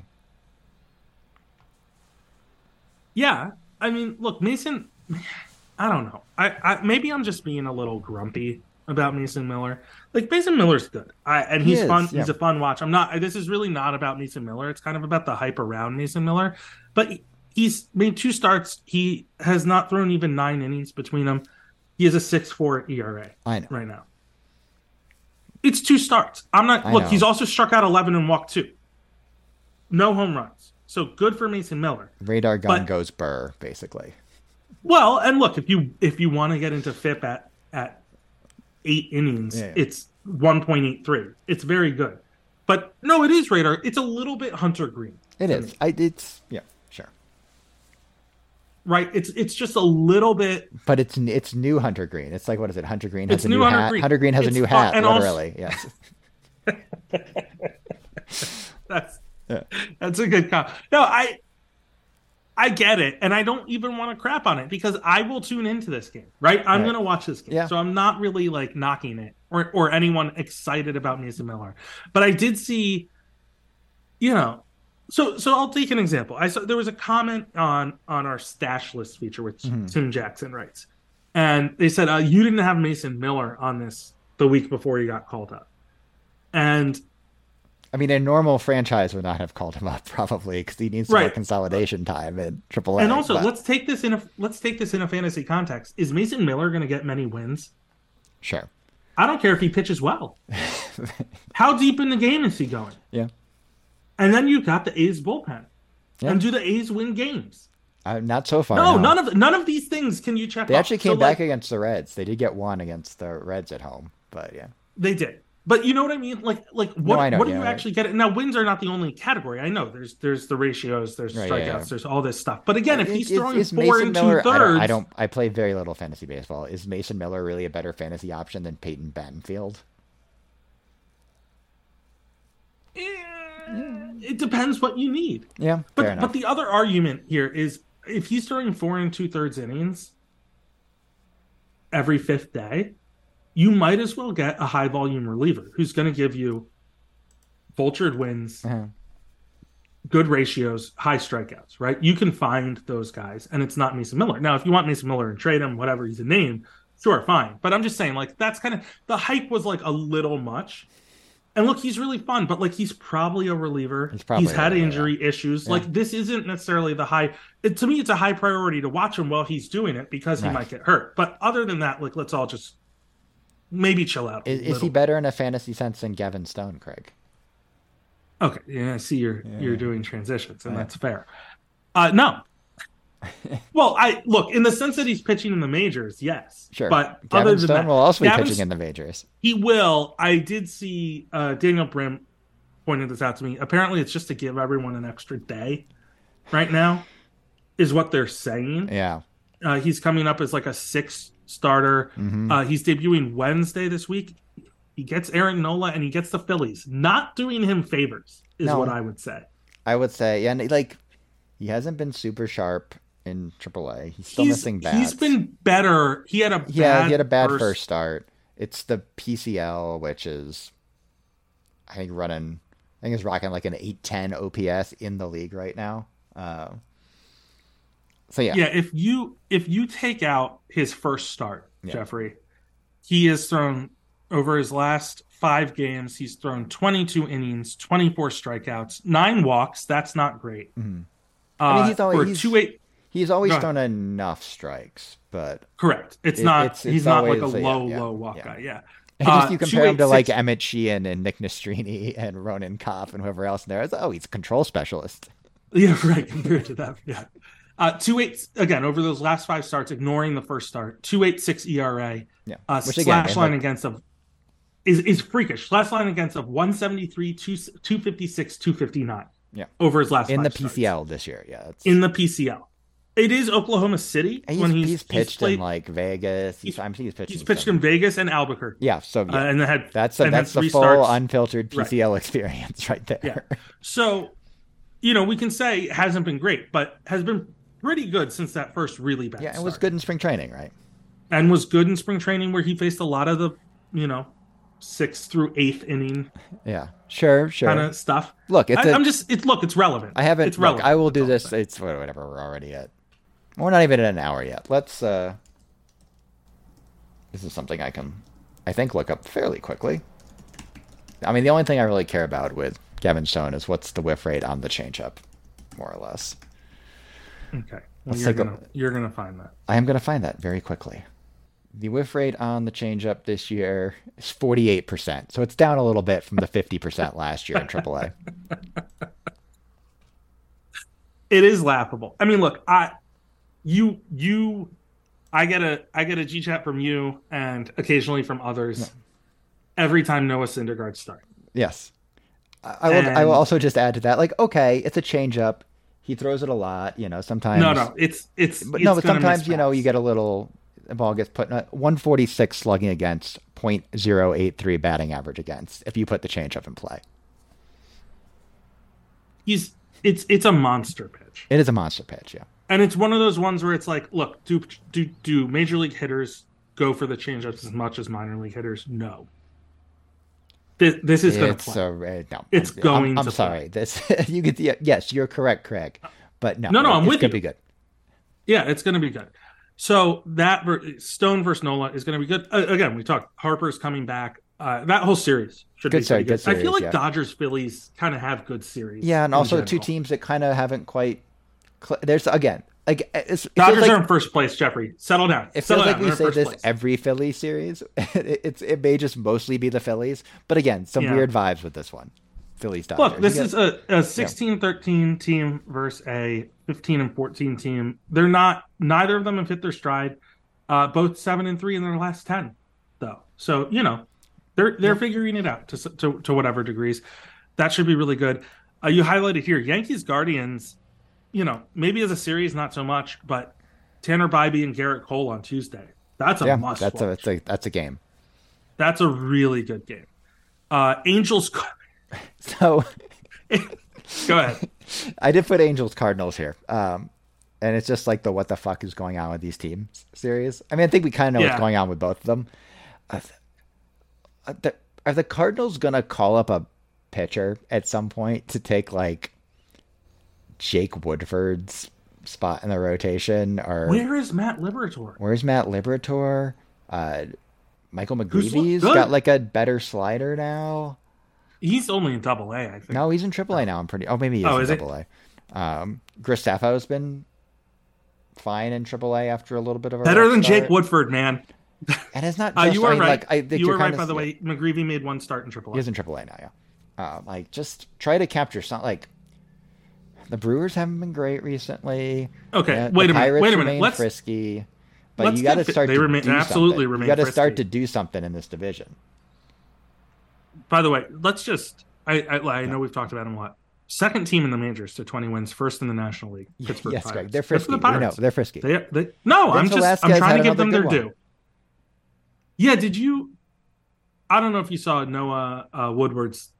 [SPEAKER 1] Yeah, I mean, look, Mason. I don't know. I, I maybe I'm just being a little grumpy about Mason Miller. Like Mason Miller's good, I, and
[SPEAKER 2] He
[SPEAKER 1] he's
[SPEAKER 2] is,
[SPEAKER 1] fun.
[SPEAKER 2] yeah.
[SPEAKER 1] He's a fun watch. I'm not. This is really not about Mason Miller. It's kind of about the hype around Mason Miller. But he's made two starts. He has not thrown even nine innings between them. He has a six four ERA
[SPEAKER 2] I know.
[SPEAKER 1] right now. It's two starts. I'm not.
[SPEAKER 2] I
[SPEAKER 1] look,
[SPEAKER 2] know.
[SPEAKER 1] he's also struck out 11 and walked two. No home runs. So good for Mason Miller.
[SPEAKER 2] Radar gun
[SPEAKER 1] But-
[SPEAKER 2] goes burr, basically.
[SPEAKER 1] Well, and look, if you if you want to get into FIP at at eight innings,
[SPEAKER 2] Yeah.
[SPEAKER 1] it's one point eight three. It's very good. But no, it is radar. It's a little bit Hunter Greene,
[SPEAKER 2] It is. I. It's yeah, sure.
[SPEAKER 1] right? It's it's just a little bit.
[SPEAKER 2] But it's it's new Hunter Greene. It's like what is it? Hunter Green has a
[SPEAKER 1] new
[SPEAKER 2] new
[SPEAKER 1] Hunter
[SPEAKER 2] hat.
[SPEAKER 1] Green.
[SPEAKER 2] Hunter Green has
[SPEAKER 1] It's
[SPEAKER 2] a new hat,
[SPEAKER 1] and also-
[SPEAKER 2] literally. yes.
[SPEAKER 1] That's
[SPEAKER 2] Yeah.
[SPEAKER 1] that's a good comp. No, I I get it, and I don't even want to crap on it because I will tune into this game. Right, I'm
[SPEAKER 2] Right.
[SPEAKER 1] going to watch this game,
[SPEAKER 2] Yeah.
[SPEAKER 1] so I'm not really like knocking it or or anyone excited about Mason Miller. But I did see, you know, so so I'll take an example. I saw there was a comment on on our stash list feature, which
[SPEAKER 2] Mm-hmm.
[SPEAKER 1] Tim Jackson writes, and they said uh, you didn't have Mason Miller on this the week before he got called up, and
[SPEAKER 2] I mean, a normal franchise would not have called him up probably because he needs some more
[SPEAKER 1] Right.
[SPEAKER 2] consolidation time in AAA.
[SPEAKER 1] And also,
[SPEAKER 2] but-
[SPEAKER 1] let's take this in a let's take this in a fantasy context. Is Mason Miller going to get many wins?
[SPEAKER 2] sure.
[SPEAKER 1] I don't care if he pitches well. How deep in the game is he going?
[SPEAKER 2] Yeah.
[SPEAKER 1] And then you've got the A's bullpen.
[SPEAKER 2] Yeah.
[SPEAKER 1] And do the A's win games?
[SPEAKER 2] Uh, not so far.
[SPEAKER 1] No,
[SPEAKER 2] no.
[SPEAKER 1] none of none of these things can you check.
[SPEAKER 2] They
[SPEAKER 1] off.
[SPEAKER 2] actually
[SPEAKER 1] So,
[SPEAKER 2] came back
[SPEAKER 1] like,
[SPEAKER 2] against the Reds. They did get one against the Reds at home, but yeah.
[SPEAKER 1] They did, but you know what I mean. Like, like what?
[SPEAKER 2] I know,
[SPEAKER 1] what do
[SPEAKER 2] yeah,
[SPEAKER 1] you
[SPEAKER 2] right.
[SPEAKER 1] actually get? Now, wins are not the only category. I know there's there's the ratios, there's
[SPEAKER 2] Right,
[SPEAKER 1] strikeouts,
[SPEAKER 2] yeah, yeah.
[SPEAKER 1] there's all this stuff. But again, if he's
[SPEAKER 2] Is-
[SPEAKER 1] throwing
[SPEAKER 2] is
[SPEAKER 1] four
[SPEAKER 2] Mason
[SPEAKER 1] and
[SPEAKER 2] Miller,
[SPEAKER 1] two
[SPEAKER 2] I don't,
[SPEAKER 1] thirds,
[SPEAKER 2] I don't. I play very little fantasy baseball. Is Mason Miller really a better fantasy option than Peyton Battenfield?
[SPEAKER 1] Eh, it depends what you need.
[SPEAKER 2] Yeah,
[SPEAKER 1] But but the other argument here is if he's throwing four and two thirds innings every fifth day, you might as well get a high volume reliever who's going to give you vultured wins,
[SPEAKER 2] Uh-huh.
[SPEAKER 1] good ratios, high strikeouts. Right? You can find those guys, and it's not Mason Miller. Now, if you want Mason Miller and trade him, whatever he's a name, sure, fine. But I'm just saying, like that's kind of the hype was like a little much. And look, he's really fun, but like he's probably a reliever.
[SPEAKER 2] He's probably
[SPEAKER 1] had
[SPEAKER 2] a
[SPEAKER 1] injury issues. Like this isn't necessarily the high. It, to me, it's a high priority to watch him while he's doing it because he
[SPEAKER 2] Right.
[SPEAKER 1] might get hurt. But other than that, like let's all just maybe chill out.
[SPEAKER 2] is, is he better in a fantasy sense than Gavin Stone, Craig?
[SPEAKER 1] Okay, yeah, I see you're you're doing transitions, and that's fair. Uh, no. well, I look in the sense that he's pitching in the majors, yes.
[SPEAKER 2] Sure.
[SPEAKER 1] But
[SPEAKER 2] Gavin
[SPEAKER 1] other than
[SPEAKER 2] Stone
[SPEAKER 1] that,
[SPEAKER 2] will also be
[SPEAKER 1] Gavin
[SPEAKER 2] pitching in the majors.
[SPEAKER 1] He will. I did see uh, Daniel Brim pointed this out to me. Apparently, it's just to give everyone an extra day. Right now, is what they're saying.
[SPEAKER 2] Yeah.
[SPEAKER 1] Uh, he's coming up as like a six starter.
[SPEAKER 2] Mm-hmm.
[SPEAKER 1] Uh, he's debuting Wednesday this week. He gets Aaron Nola and he gets the Phillies. Not doing him favors is
[SPEAKER 2] No.
[SPEAKER 1] what I would say.
[SPEAKER 2] I would say, yeah, and like he hasn't been super sharp in AAA. He's still
[SPEAKER 1] he's,
[SPEAKER 2] missing bats.
[SPEAKER 1] he's been better. He had a
[SPEAKER 2] yeah,
[SPEAKER 1] bad
[SPEAKER 2] he had a bad
[SPEAKER 1] first,
[SPEAKER 2] first start. It's the PCL, which is I think running. I think it's rocking like an eight ten OPS in the league right now. Uh, so yeah,
[SPEAKER 1] Yeah, if you if you take out his first start,
[SPEAKER 2] Yeah.
[SPEAKER 1] Jeffrey, he has thrown over his last five games. He's thrown 22 innings, 24 strikeouts, nine walks. That's not great.
[SPEAKER 2] Mhm.
[SPEAKER 1] Uh,
[SPEAKER 2] I mean, he's always- he's-
[SPEAKER 1] two eight.
[SPEAKER 2] he's always thrown enough strikes, but
[SPEAKER 1] Correct. It's
[SPEAKER 2] It-
[SPEAKER 1] not.
[SPEAKER 2] it's-
[SPEAKER 1] he's not like a
[SPEAKER 2] a-
[SPEAKER 1] low
[SPEAKER 2] yeah,
[SPEAKER 1] low walk
[SPEAKER 2] yeah.
[SPEAKER 1] guy. Yeah.
[SPEAKER 2] And just
[SPEAKER 1] Uh,
[SPEAKER 2] you compare him to like Emmett Sheehan and Nick Nastrini and Ronan Kopp and whoever else in there. It's, oh, he's a control specialist.
[SPEAKER 1] Yeah, right. Compared to that, yeah. Uh, two eight again over those last five starts, ignoring the first start. Two eight six ERA.
[SPEAKER 2] Yeah,
[SPEAKER 1] Uh,
[SPEAKER 2] Which again,
[SPEAKER 1] slash
[SPEAKER 2] man,
[SPEAKER 1] line
[SPEAKER 2] like-
[SPEAKER 1] against of is is freakish. Slash line against of one seventy three, two two fifty six, two fifty nine.
[SPEAKER 2] Yeah.
[SPEAKER 1] over his last
[SPEAKER 2] in the
[SPEAKER 1] five starts.
[SPEAKER 2] PCL this year. Yeah, it's,
[SPEAKER 1] In the PCL, it is Oklahoma City
[SPEAKER 2] he's,
[SPEAKER 1] when
[SPEAKER 2] he's,
[SPEAKER 1] he's,
[SPEAKER 2] pitched
[SPEAKER 1] played,
[SPEAKER 2] in like Vegas. He's,
[SPEAKER 1] he's-
[SPEAKER 2] I'm he's pitched.
[SPEAKER 1] he's
[SPEAKER 2] in
[SPEAKER 1] pitched in Vegas and Albuquerque.
[SPEAKER 2] Yeah, so yeah,
[SPEAKER 1] Uh, and then had
[SPEAKER 2] that's the,
[SPEAKER 1] and
[SPEAKER 2] that's the full
[SPEAKER 1] starts.
[SPEAKER 2] unfiltered
[SPEAKER 1] Right.
[SPEAKER 2] PCL experience right there.
[SPEAKER 1] Yeah. So, you know, we can say it hasn't been great, but has been pretty good since that first really bad.
[SPEAKER 2] Yeah, it was good in spring training, right?
[SPEAKER 1] and was good in spring training where he faced a lot of the, you know, sixth through eighth inning
[SPEAKER 2] Yeah, sure, sure.
[SPEAKER 1] kind of stuff.
[SPEAKER 2] Look, it's
[SPEAKER 1] I,
[SPEAKER 2] a-
[SPEAKER 1] I'm just it's look, it's relevant.
[SPEAKER 2] I haven't.
[SPEAKER 1] It's
[SPEAKER 2] Look,
[SPEAKER 1] relevant.
[SPEAKER 2] I will do
[SPEAKER 1] That's all I'm
[SPEAKER 2] this. It's whatever. We're already at. We're not even at an hour yet. Let's. uh This is something I can, I think, look up fairly quickly. I mean, the only thing I really care about with Gavin Stone is what's the whiff rate on the changeup, more or less.
[SPEAKER 1] Okay. Well, you're gonna you're gonna find that.
[SPEAKER 2] I am going to find that very quickly. The whiff rate on the changeup this year is 48%. So it's down a little bit from the 50% last year in AAA.
[SPEAKER 1] It is laughable. I mean, look, I you you I get a I get a G chat from you and occasionally from others every time Noah Syndergaard starts.
[SPEAKER 2] Yes. I, I will. I will also just add to that, like, okay, it's a changeup. He throws it a lot. You know, sometimes.
[SPEAKER 1] No, no, it's it's
[SPEAKER 2] But
[SPEAKER 1] it's
[SPEAKER 2] no, but sometimes you know you get a little. The ball gets put. uh, 146 slugging against, .083 batting average against. If you put the changeup in play,
[SPEAKER 1] he's it's it's a monster pitch.
[SPEAKER 2] it is a monster pitch. Yeah.
[SPEAKER 1] And it's one of those ones where it's like, look, do do do major league hitters go for the changeups as much as minor league hitters? No. This this is going to play.
[SPEAKER 2] a uh, no.
[SPEAKER 1] It's
[SPEAKER 2] I'm-
[SPEAKER 1] going
[SPEAKER 2] I'm, I'm
[SPEAKER 1] to
[SPEAKER 2] sorry. This you could. Yeah, yes, you're correct, Craig. But no.
[SPEAKER 1] No, no, I'm
[SPEAKER 2] it's
[SPEAKER 1] with
[SPEAKER 2] gonna
[SPEAKER 1] you.
[SPEAKER 2] Be good.
[SPEAKER 1] Yeah, it's going to be good. So that ver- Stone versus Nola is going to be good. Uh, again, we talked Harper's coming back. Uh, that whole series should
[SPEAKER 2] Good
[SPEAKER 1] be
[SPEAKER 2] series, good
[SPEAKER 1] good. I feel like
[SPEAKER 2] yeah.
[SPEAKER 1] Dodgers Phillies kind of have good series.
[SPEAKER 2] Yeah, and also two teams that kind of haven't quite. Cl- there's again like it's, it
[SPEAKER 1] Dodgers
[SPEAKER 2] like,
[SPEAKER 1] are in first place. Jeffrey, settle down.
[SPEAKER 2] It
[SPEAKER 1] Settle
[SPEAKER 2] feels like we
[SPEAKER 1] They're
[SPEAKER 2] say this
[SPEAKER 1] place.
[SPEAKER 2] every Philly series. it, it's it may just mostly be the Phillies, but again, some
[SPEAKER 1] Yeah.
[SPEAKER 2] weird vibes with this one. Phillies Dodgers.
[SPEAKER 1] Look, this
[SPEAKER 2] You
[SPEAKER 1] is
[SPEAKER 2] get-
[SPEAKER 1] a, a 16-13 team versus a 15 and 14 team. They're not neither of them have hit their stride. Uh, both seven and three in their last ten, though. So you know, they're they're figuring it out to to to whatever degrees. That should be really good. Uh, you highlighted here Yankees Guardians. You know, maybe as a series, not so much, but Tanner Bibee and Gerrit Cole on Tuesday. That's a
[SPEAKER 2] yeah,
[SPEAKER 1] must.
[SPEAKER 2] that's a, that's a that's a game.
[SPEAKER 1] That's a really good game. Uh, Angels.
[SPEAKER 2] So
[SPEAKER 1] Go ahead.
[SPEAKER 2] I did put Angels Cardinals here. Um, and it's just like the what the fuck is going on with these teams series. I mean, I think we kind of know
[SPEAKER 1] Yeah.
[SPEAKER 2] what's going on with both of them. Uh, uh, the, are the Cardinals gonna call up a pitcher at some point to take like Jake Woodford's spot in the rotation, or
[SPEAKER 1] Where is Matt Liberatore?
[SPEAKER 2] where's Matt Liberatore? Uh, Michael
[SPEAKER 1] looked
[SPEAKER 2] got like a better slider now.
[SPEAKER 1] He's only in Double A, I think.
[SPEAKER 2] No, he's in AAA now. I'm pretty. Oh, maybe he is
[SPEAKER 1] Oh,
[SPEAKER 2] in
[SPEAKER 1] he?
[SPEAKER 2] AAA. Um, Graceffo's been fine in AAA after a little bit of a
[SPEAKER 1] Better than Jake. Woodford, man.
[SPEAKER 2] And it's not.
[SPEAKER 1] Uh,
[SPEAKER 2] Just,
[SPEAKER 1] you
[SPEAKER 2] I
[SPEAKER 1] are
[SPEAKER 2] mean,
[SPEAKER 1] right.
[SPEAKER 2] Like, I think
[SPEAKER 1] you were right, by the way. McGreevy made one start in Triple
[SPEAKER 2] He
[SPEAKER 1] A.
[SPEAKER 2] is in AAA now. Yeah. Uh, like just try to capture some like the Brewers haven't been great recently.
[SPEAKER 1] Okay,
[SPEAKER 2] Yeah,
[SPEAKER 1] wait a minute. Wait a minute. Let's
[SPEAKER 2] frisky. But
[SPEAKER 1] let's
[SPEAKER 2] you got to start
[SPEAKER 1] they remain- absolutely
[SPEAKER 2] something.
[SPEAKER 1] remain
[SPEAKER 2] You got to start to do something in this division.
[SPEAKER 1] By the way, let's just. I I, I know we've talked about them a lot. Second team in the majors to 20 wins, first in the National League. Pittsburgh
[SPEAKER 2] yes,
[SPEAKER 1] Pirates.
[SPEAKER 2] Greg. They're frisky.
[SPEAKER 1] the Pirates.
[SPEAKER 2] they're frisky.
[SPEAKER 1] They, they, no, I'm just I'm trying to give them their
[SPEAKER 2] good
[SPEAKER 1] due. Yeah, did you? I don't know if you saw Noah uh, Woodward's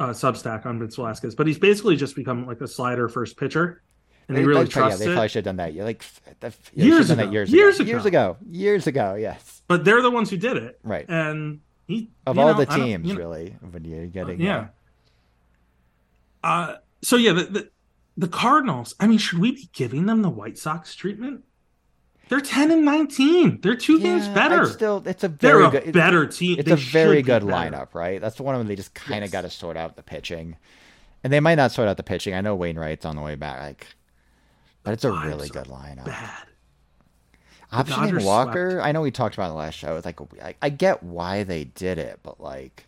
[SPEAKER 1] uh, Substack on Vince Velasquez, but he's basically just become like a slider first pitcher, and
[SPEAKER 2] They-
[SPEAKER 1] he really
[SPEAKER 2] they- yeah, they
[SPEAKER 1] it.
[SPEAKER 2] probably should have done that. You like the, f- yeah,
[SPEAKER 1] Years
[SPEAKER 2] they should have done
[SPEAKER 1] ago.
[SPEAKER 2] that years,
[SPEAKER 1] Years
[SPEAKER 2] ago.
[SPEAKER 1] ago.
[SPEAKER 2] Years ago. Years ago. Yes.
[SPEAKER 1] But they're the ones who did it,
[SPEAKER 2] Right.
[SPEAKER 1] and he
[SPEAKER 2] Of all
[SPEAKER 1] know,
[SPEAKER 2] the teams,
[SPEAKER 1] you know,
[SPEAKER 2] really, when you're getting
[SPEAKER 1] yeah. Uh, so yeah, the, the the Cardinals. I mean, should we be giving them the White Sox treatment? They're ten and nineteen. They're two games better.
[SPEAKER 2] I'd Still, it's a
[SPEAKER 1] They're
[SPEAKER 2] very
[SPEAKER 1] a
[SPEAKER 2] good.
[SPEAKER 1] better team.
[SPEAKER 2] It's
[SPEAKER 1] They
[SPEAKER 2] a very
[SPEAKER 1] be
[SPEAKER 2] good lineup, right? That's the one where they just kind of
[SPEAKER 1] Yes.
[SPEAKER 2] got to sort out the pitching, and they might not sort out the pitching. I know Wainwright's on the way back, like, but it's a really good lineup.
[SPEAKER 1] Bad.
[SPEAKER 2] Optioning Walker. I know we talked about it in the last show. It's like I, I get why they did it, but like,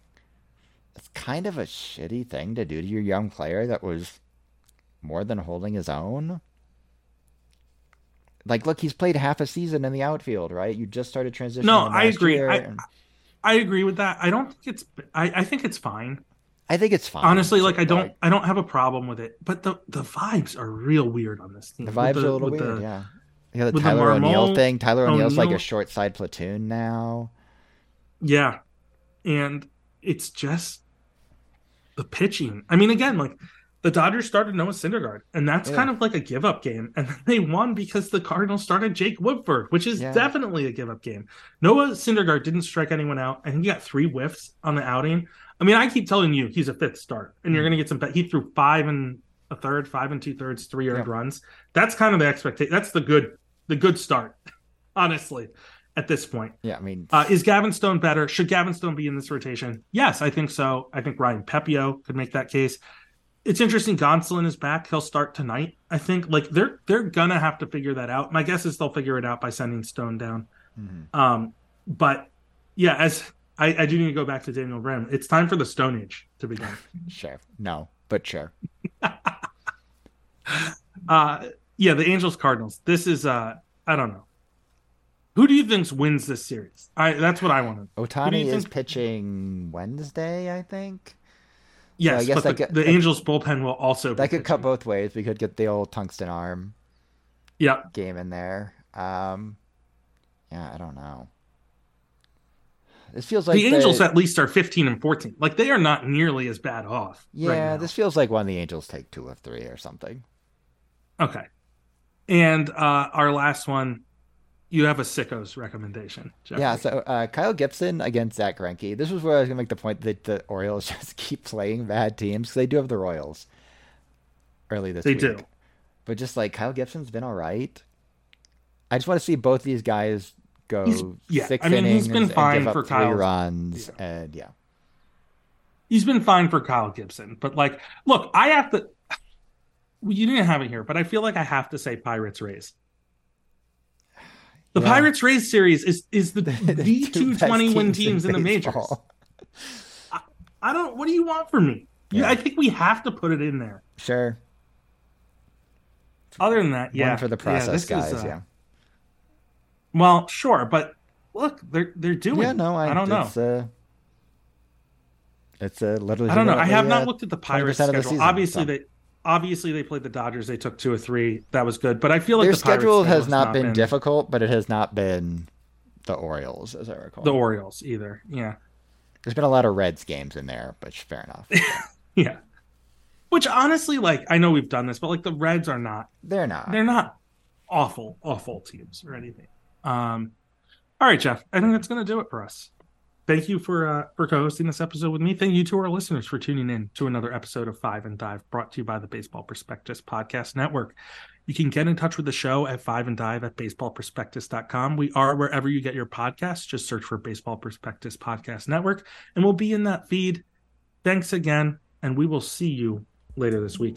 [SPEAKER 2] it's kind of a shitty thing to do to your young player that was more than holding his own. Like, look, he's played half a season in the outfield, right? You just started transitioning.
[SPEAKER 1] No, I agree. I-
[SPEAKER 2] and-
[SPEAKER 1] I agree with that. I don't think it's. I, I think it's fine.
[SPEAKER 2] I think it's fine.
[SPEAKER 1] Honestly, like I don't. I don't have a problem with it. But the the vibes are real weird on this team.
[SPEAKER 2] The vibes
[SPEAKER 1] the-
[SPEAKER 2] are a little weird,
[SPEAKER 1] the-
[SPEAKER 2] yeah. Yeah, the Tyler O'Neill thing. Tyler O'Neill's like a short side platoon now.
[SPEAKER 1] Yeah, and it's just the pitching. I mean, again, like the Dodgers started Noah Syndergaard, and that's
[SPEAKER 2] Yeah.
[SPEAKER 1] kind of like a give up game. And they won because the Cardinals started Jake Woodford, which is
[SPEAKER 2] Yeah.
[SPEAKER 1] definitely a give up game. Noah Syndergaard didn't strike anyone out, and he got three whiffs on the outing. I mean, I keep telling you he's a fifth start, and you're going to get some. He threw five and a third, five and two thirds, three earned
[SPEAKER 2] Yeah.
[SPEAKER 1] runs. That's kind of the expectation. That's the good, the good start, honestly, at this point.
[SPEAKER 2] Yeah, I mean,
[SPEAKER 1] Uh, is Gavin Stone better? Should Gavin Stone be in this rotation? Yes, I think so. I think Ryan Pepiot could make that case. It's interesting. Gonsolin is back. He'll start tonight. I think like they're they're gonna have to figure that out. My guess is they'll figure it out by sending Stone down.
[SPEAKER 2] mhm.
[SPEAKER 1] Um, but yeah, as I, I do need to go back to Daniel Brim. It's time for the Stone Age to begin.
[SPEAKER 2] sure. No, but sure.
[SPEAKER 1] uh, yeah, the Angels Cardinals. This is uh, I don't know. Who do you think wins this series? I that's what I want to. Ohtani
[SPEAKER 2] is pitching Wednesday, I think.
[SPEAKER 1] Yes,
[SPEAKER 2] I guess
[SPEAKER 1] the,
[SPEAKER 2] could-
[SPEAKER 1] the Angels bullpen will also. be
[SPEAKER 2] That could cut both ways. We could get the old tungsten arm
[SPEAKER 1] Yeah,
[SPEAKER 2] game in there. Um, yeah, I don't know. This feels like
[SPEAKER 1] the Angels at least are 15 and 14. Like they are not nearly as bad off.
[SPEAKER 2] Yeah,
[SPEAKER 1] right now.
[SPEAKER 2] this feels like one of the Angels take two of three or something.
[SPEAKER 1] Okay. And uh our last one, you have a sickos recommendation. Jeffrey.
[SPEAKER 2] Yeah, so uh, Kyle Gibson against Zack Greinke. This was where I was gonna make the point that the Orioles just keep playing bad teams because they do have the Royals early this
[SPEAKER 1] They
[SPEAKER 2] week.
[SPEAKER 1] They do.
[SPEAKER 2] But just like Kyle Gibson's been all right. I just want to see both these guys go
[SPEAKER 1] He's- yeah,
[SPEAKER 2] six
[SPEAKER 1] I mean, he's
[SPEAKER 2] innings
[SPEAKER 1] been
[SPEAKER 2] and
[SPEAKER 1] fine for
[SPEAKER 2] three
[SPEAKER 1] Kyle's-
[SPEAKER 2] runs,
[SPEAKER 1] yeah.
[SPEAKER 2] and yeah,
[SPEAKER 1] he's been fine for Kyle Gibson. But like, look, I have to well, you didn't have it here, but I feel like I have to say Pirates Rays. The
[SPEAKER 2] Yeah.
[SPEAKER 1] Pirates Rays series is is the the
[SPEAKER 2] two
[SPEAKER 1] 20 win teams in the majors.
[SPEAKER 2] baseball.
[SPEAKER 1] I don't what do you want from me?
[SPEAKER 2] Yeah.
[SPEAKER 1] I think we have to put it in there.
[SPEAKER 2] Sure,
[SPEAKER 1] Other than that, yeah.
[SPEAKER 2] one for the
[SPEAKER 1] yeah,
[SPEAKER 2] process
[SPEAKER 1] is,
[SPEAKER 2] guys.
[SPEAKER 1] uh,
[SPEAKER 2] yeah,
[SPEAKER 1] Well, sure, but look, they're they're doing.
[SPEAKER 2] yeah, no, I,
[SPEAKER 1] I don't know.
[SPEAKER 2] It's, uh, it's uh, literally.
[SPEAKER 1] I don't know. I have not
[SPEAKER 2] uh,
[SPEAKER 1] looked at the
[SPEAKER 2] 20%
[SPEAKER 1] Pirates
[SPEAKER 2] of the
[SPEAKER 1] schedule.
[SPEAKER 2] season,
[SPEAKER 1] obviously,
[SPEAKER 2] so.
[SPEAKER 1] they obviously they played the Dodgers. They took two or three. That was good. But I feel like
[SPEAKER 2] Their
[SPEAKER 1] the
[SPEAKER 2] schedule has not been difficult, but it has not been the Orioles, as I recall.
[SPEAKER 1] The Orioles either. Yeah,
[SPEAKER 2] There's been a lot of Reds games in there, but fair enough.
[SPEAKER 1] yeah. Which honestly, like I know we've done this, but like the Reds are not.
[SPEAKER 2] They're not.
[SPEAKER 1] They're not awful, awful teams or anything. Um. All right, Jeff. I think that's going to do it for us. Thank you for uh, for co-hosting this episode with me. Thank you to our listeners for tuning in to another episode of Five and Dive, brought to you by the Baseball Prospectus Podcast Network. You can get in touch with the show at five and dive at baseballprospectus.com. We are wherever you get your podcasts. Just search for Baseball Prospectus Podcast Network, and we'll be in that feed. Thanks again, and we will see you later this week.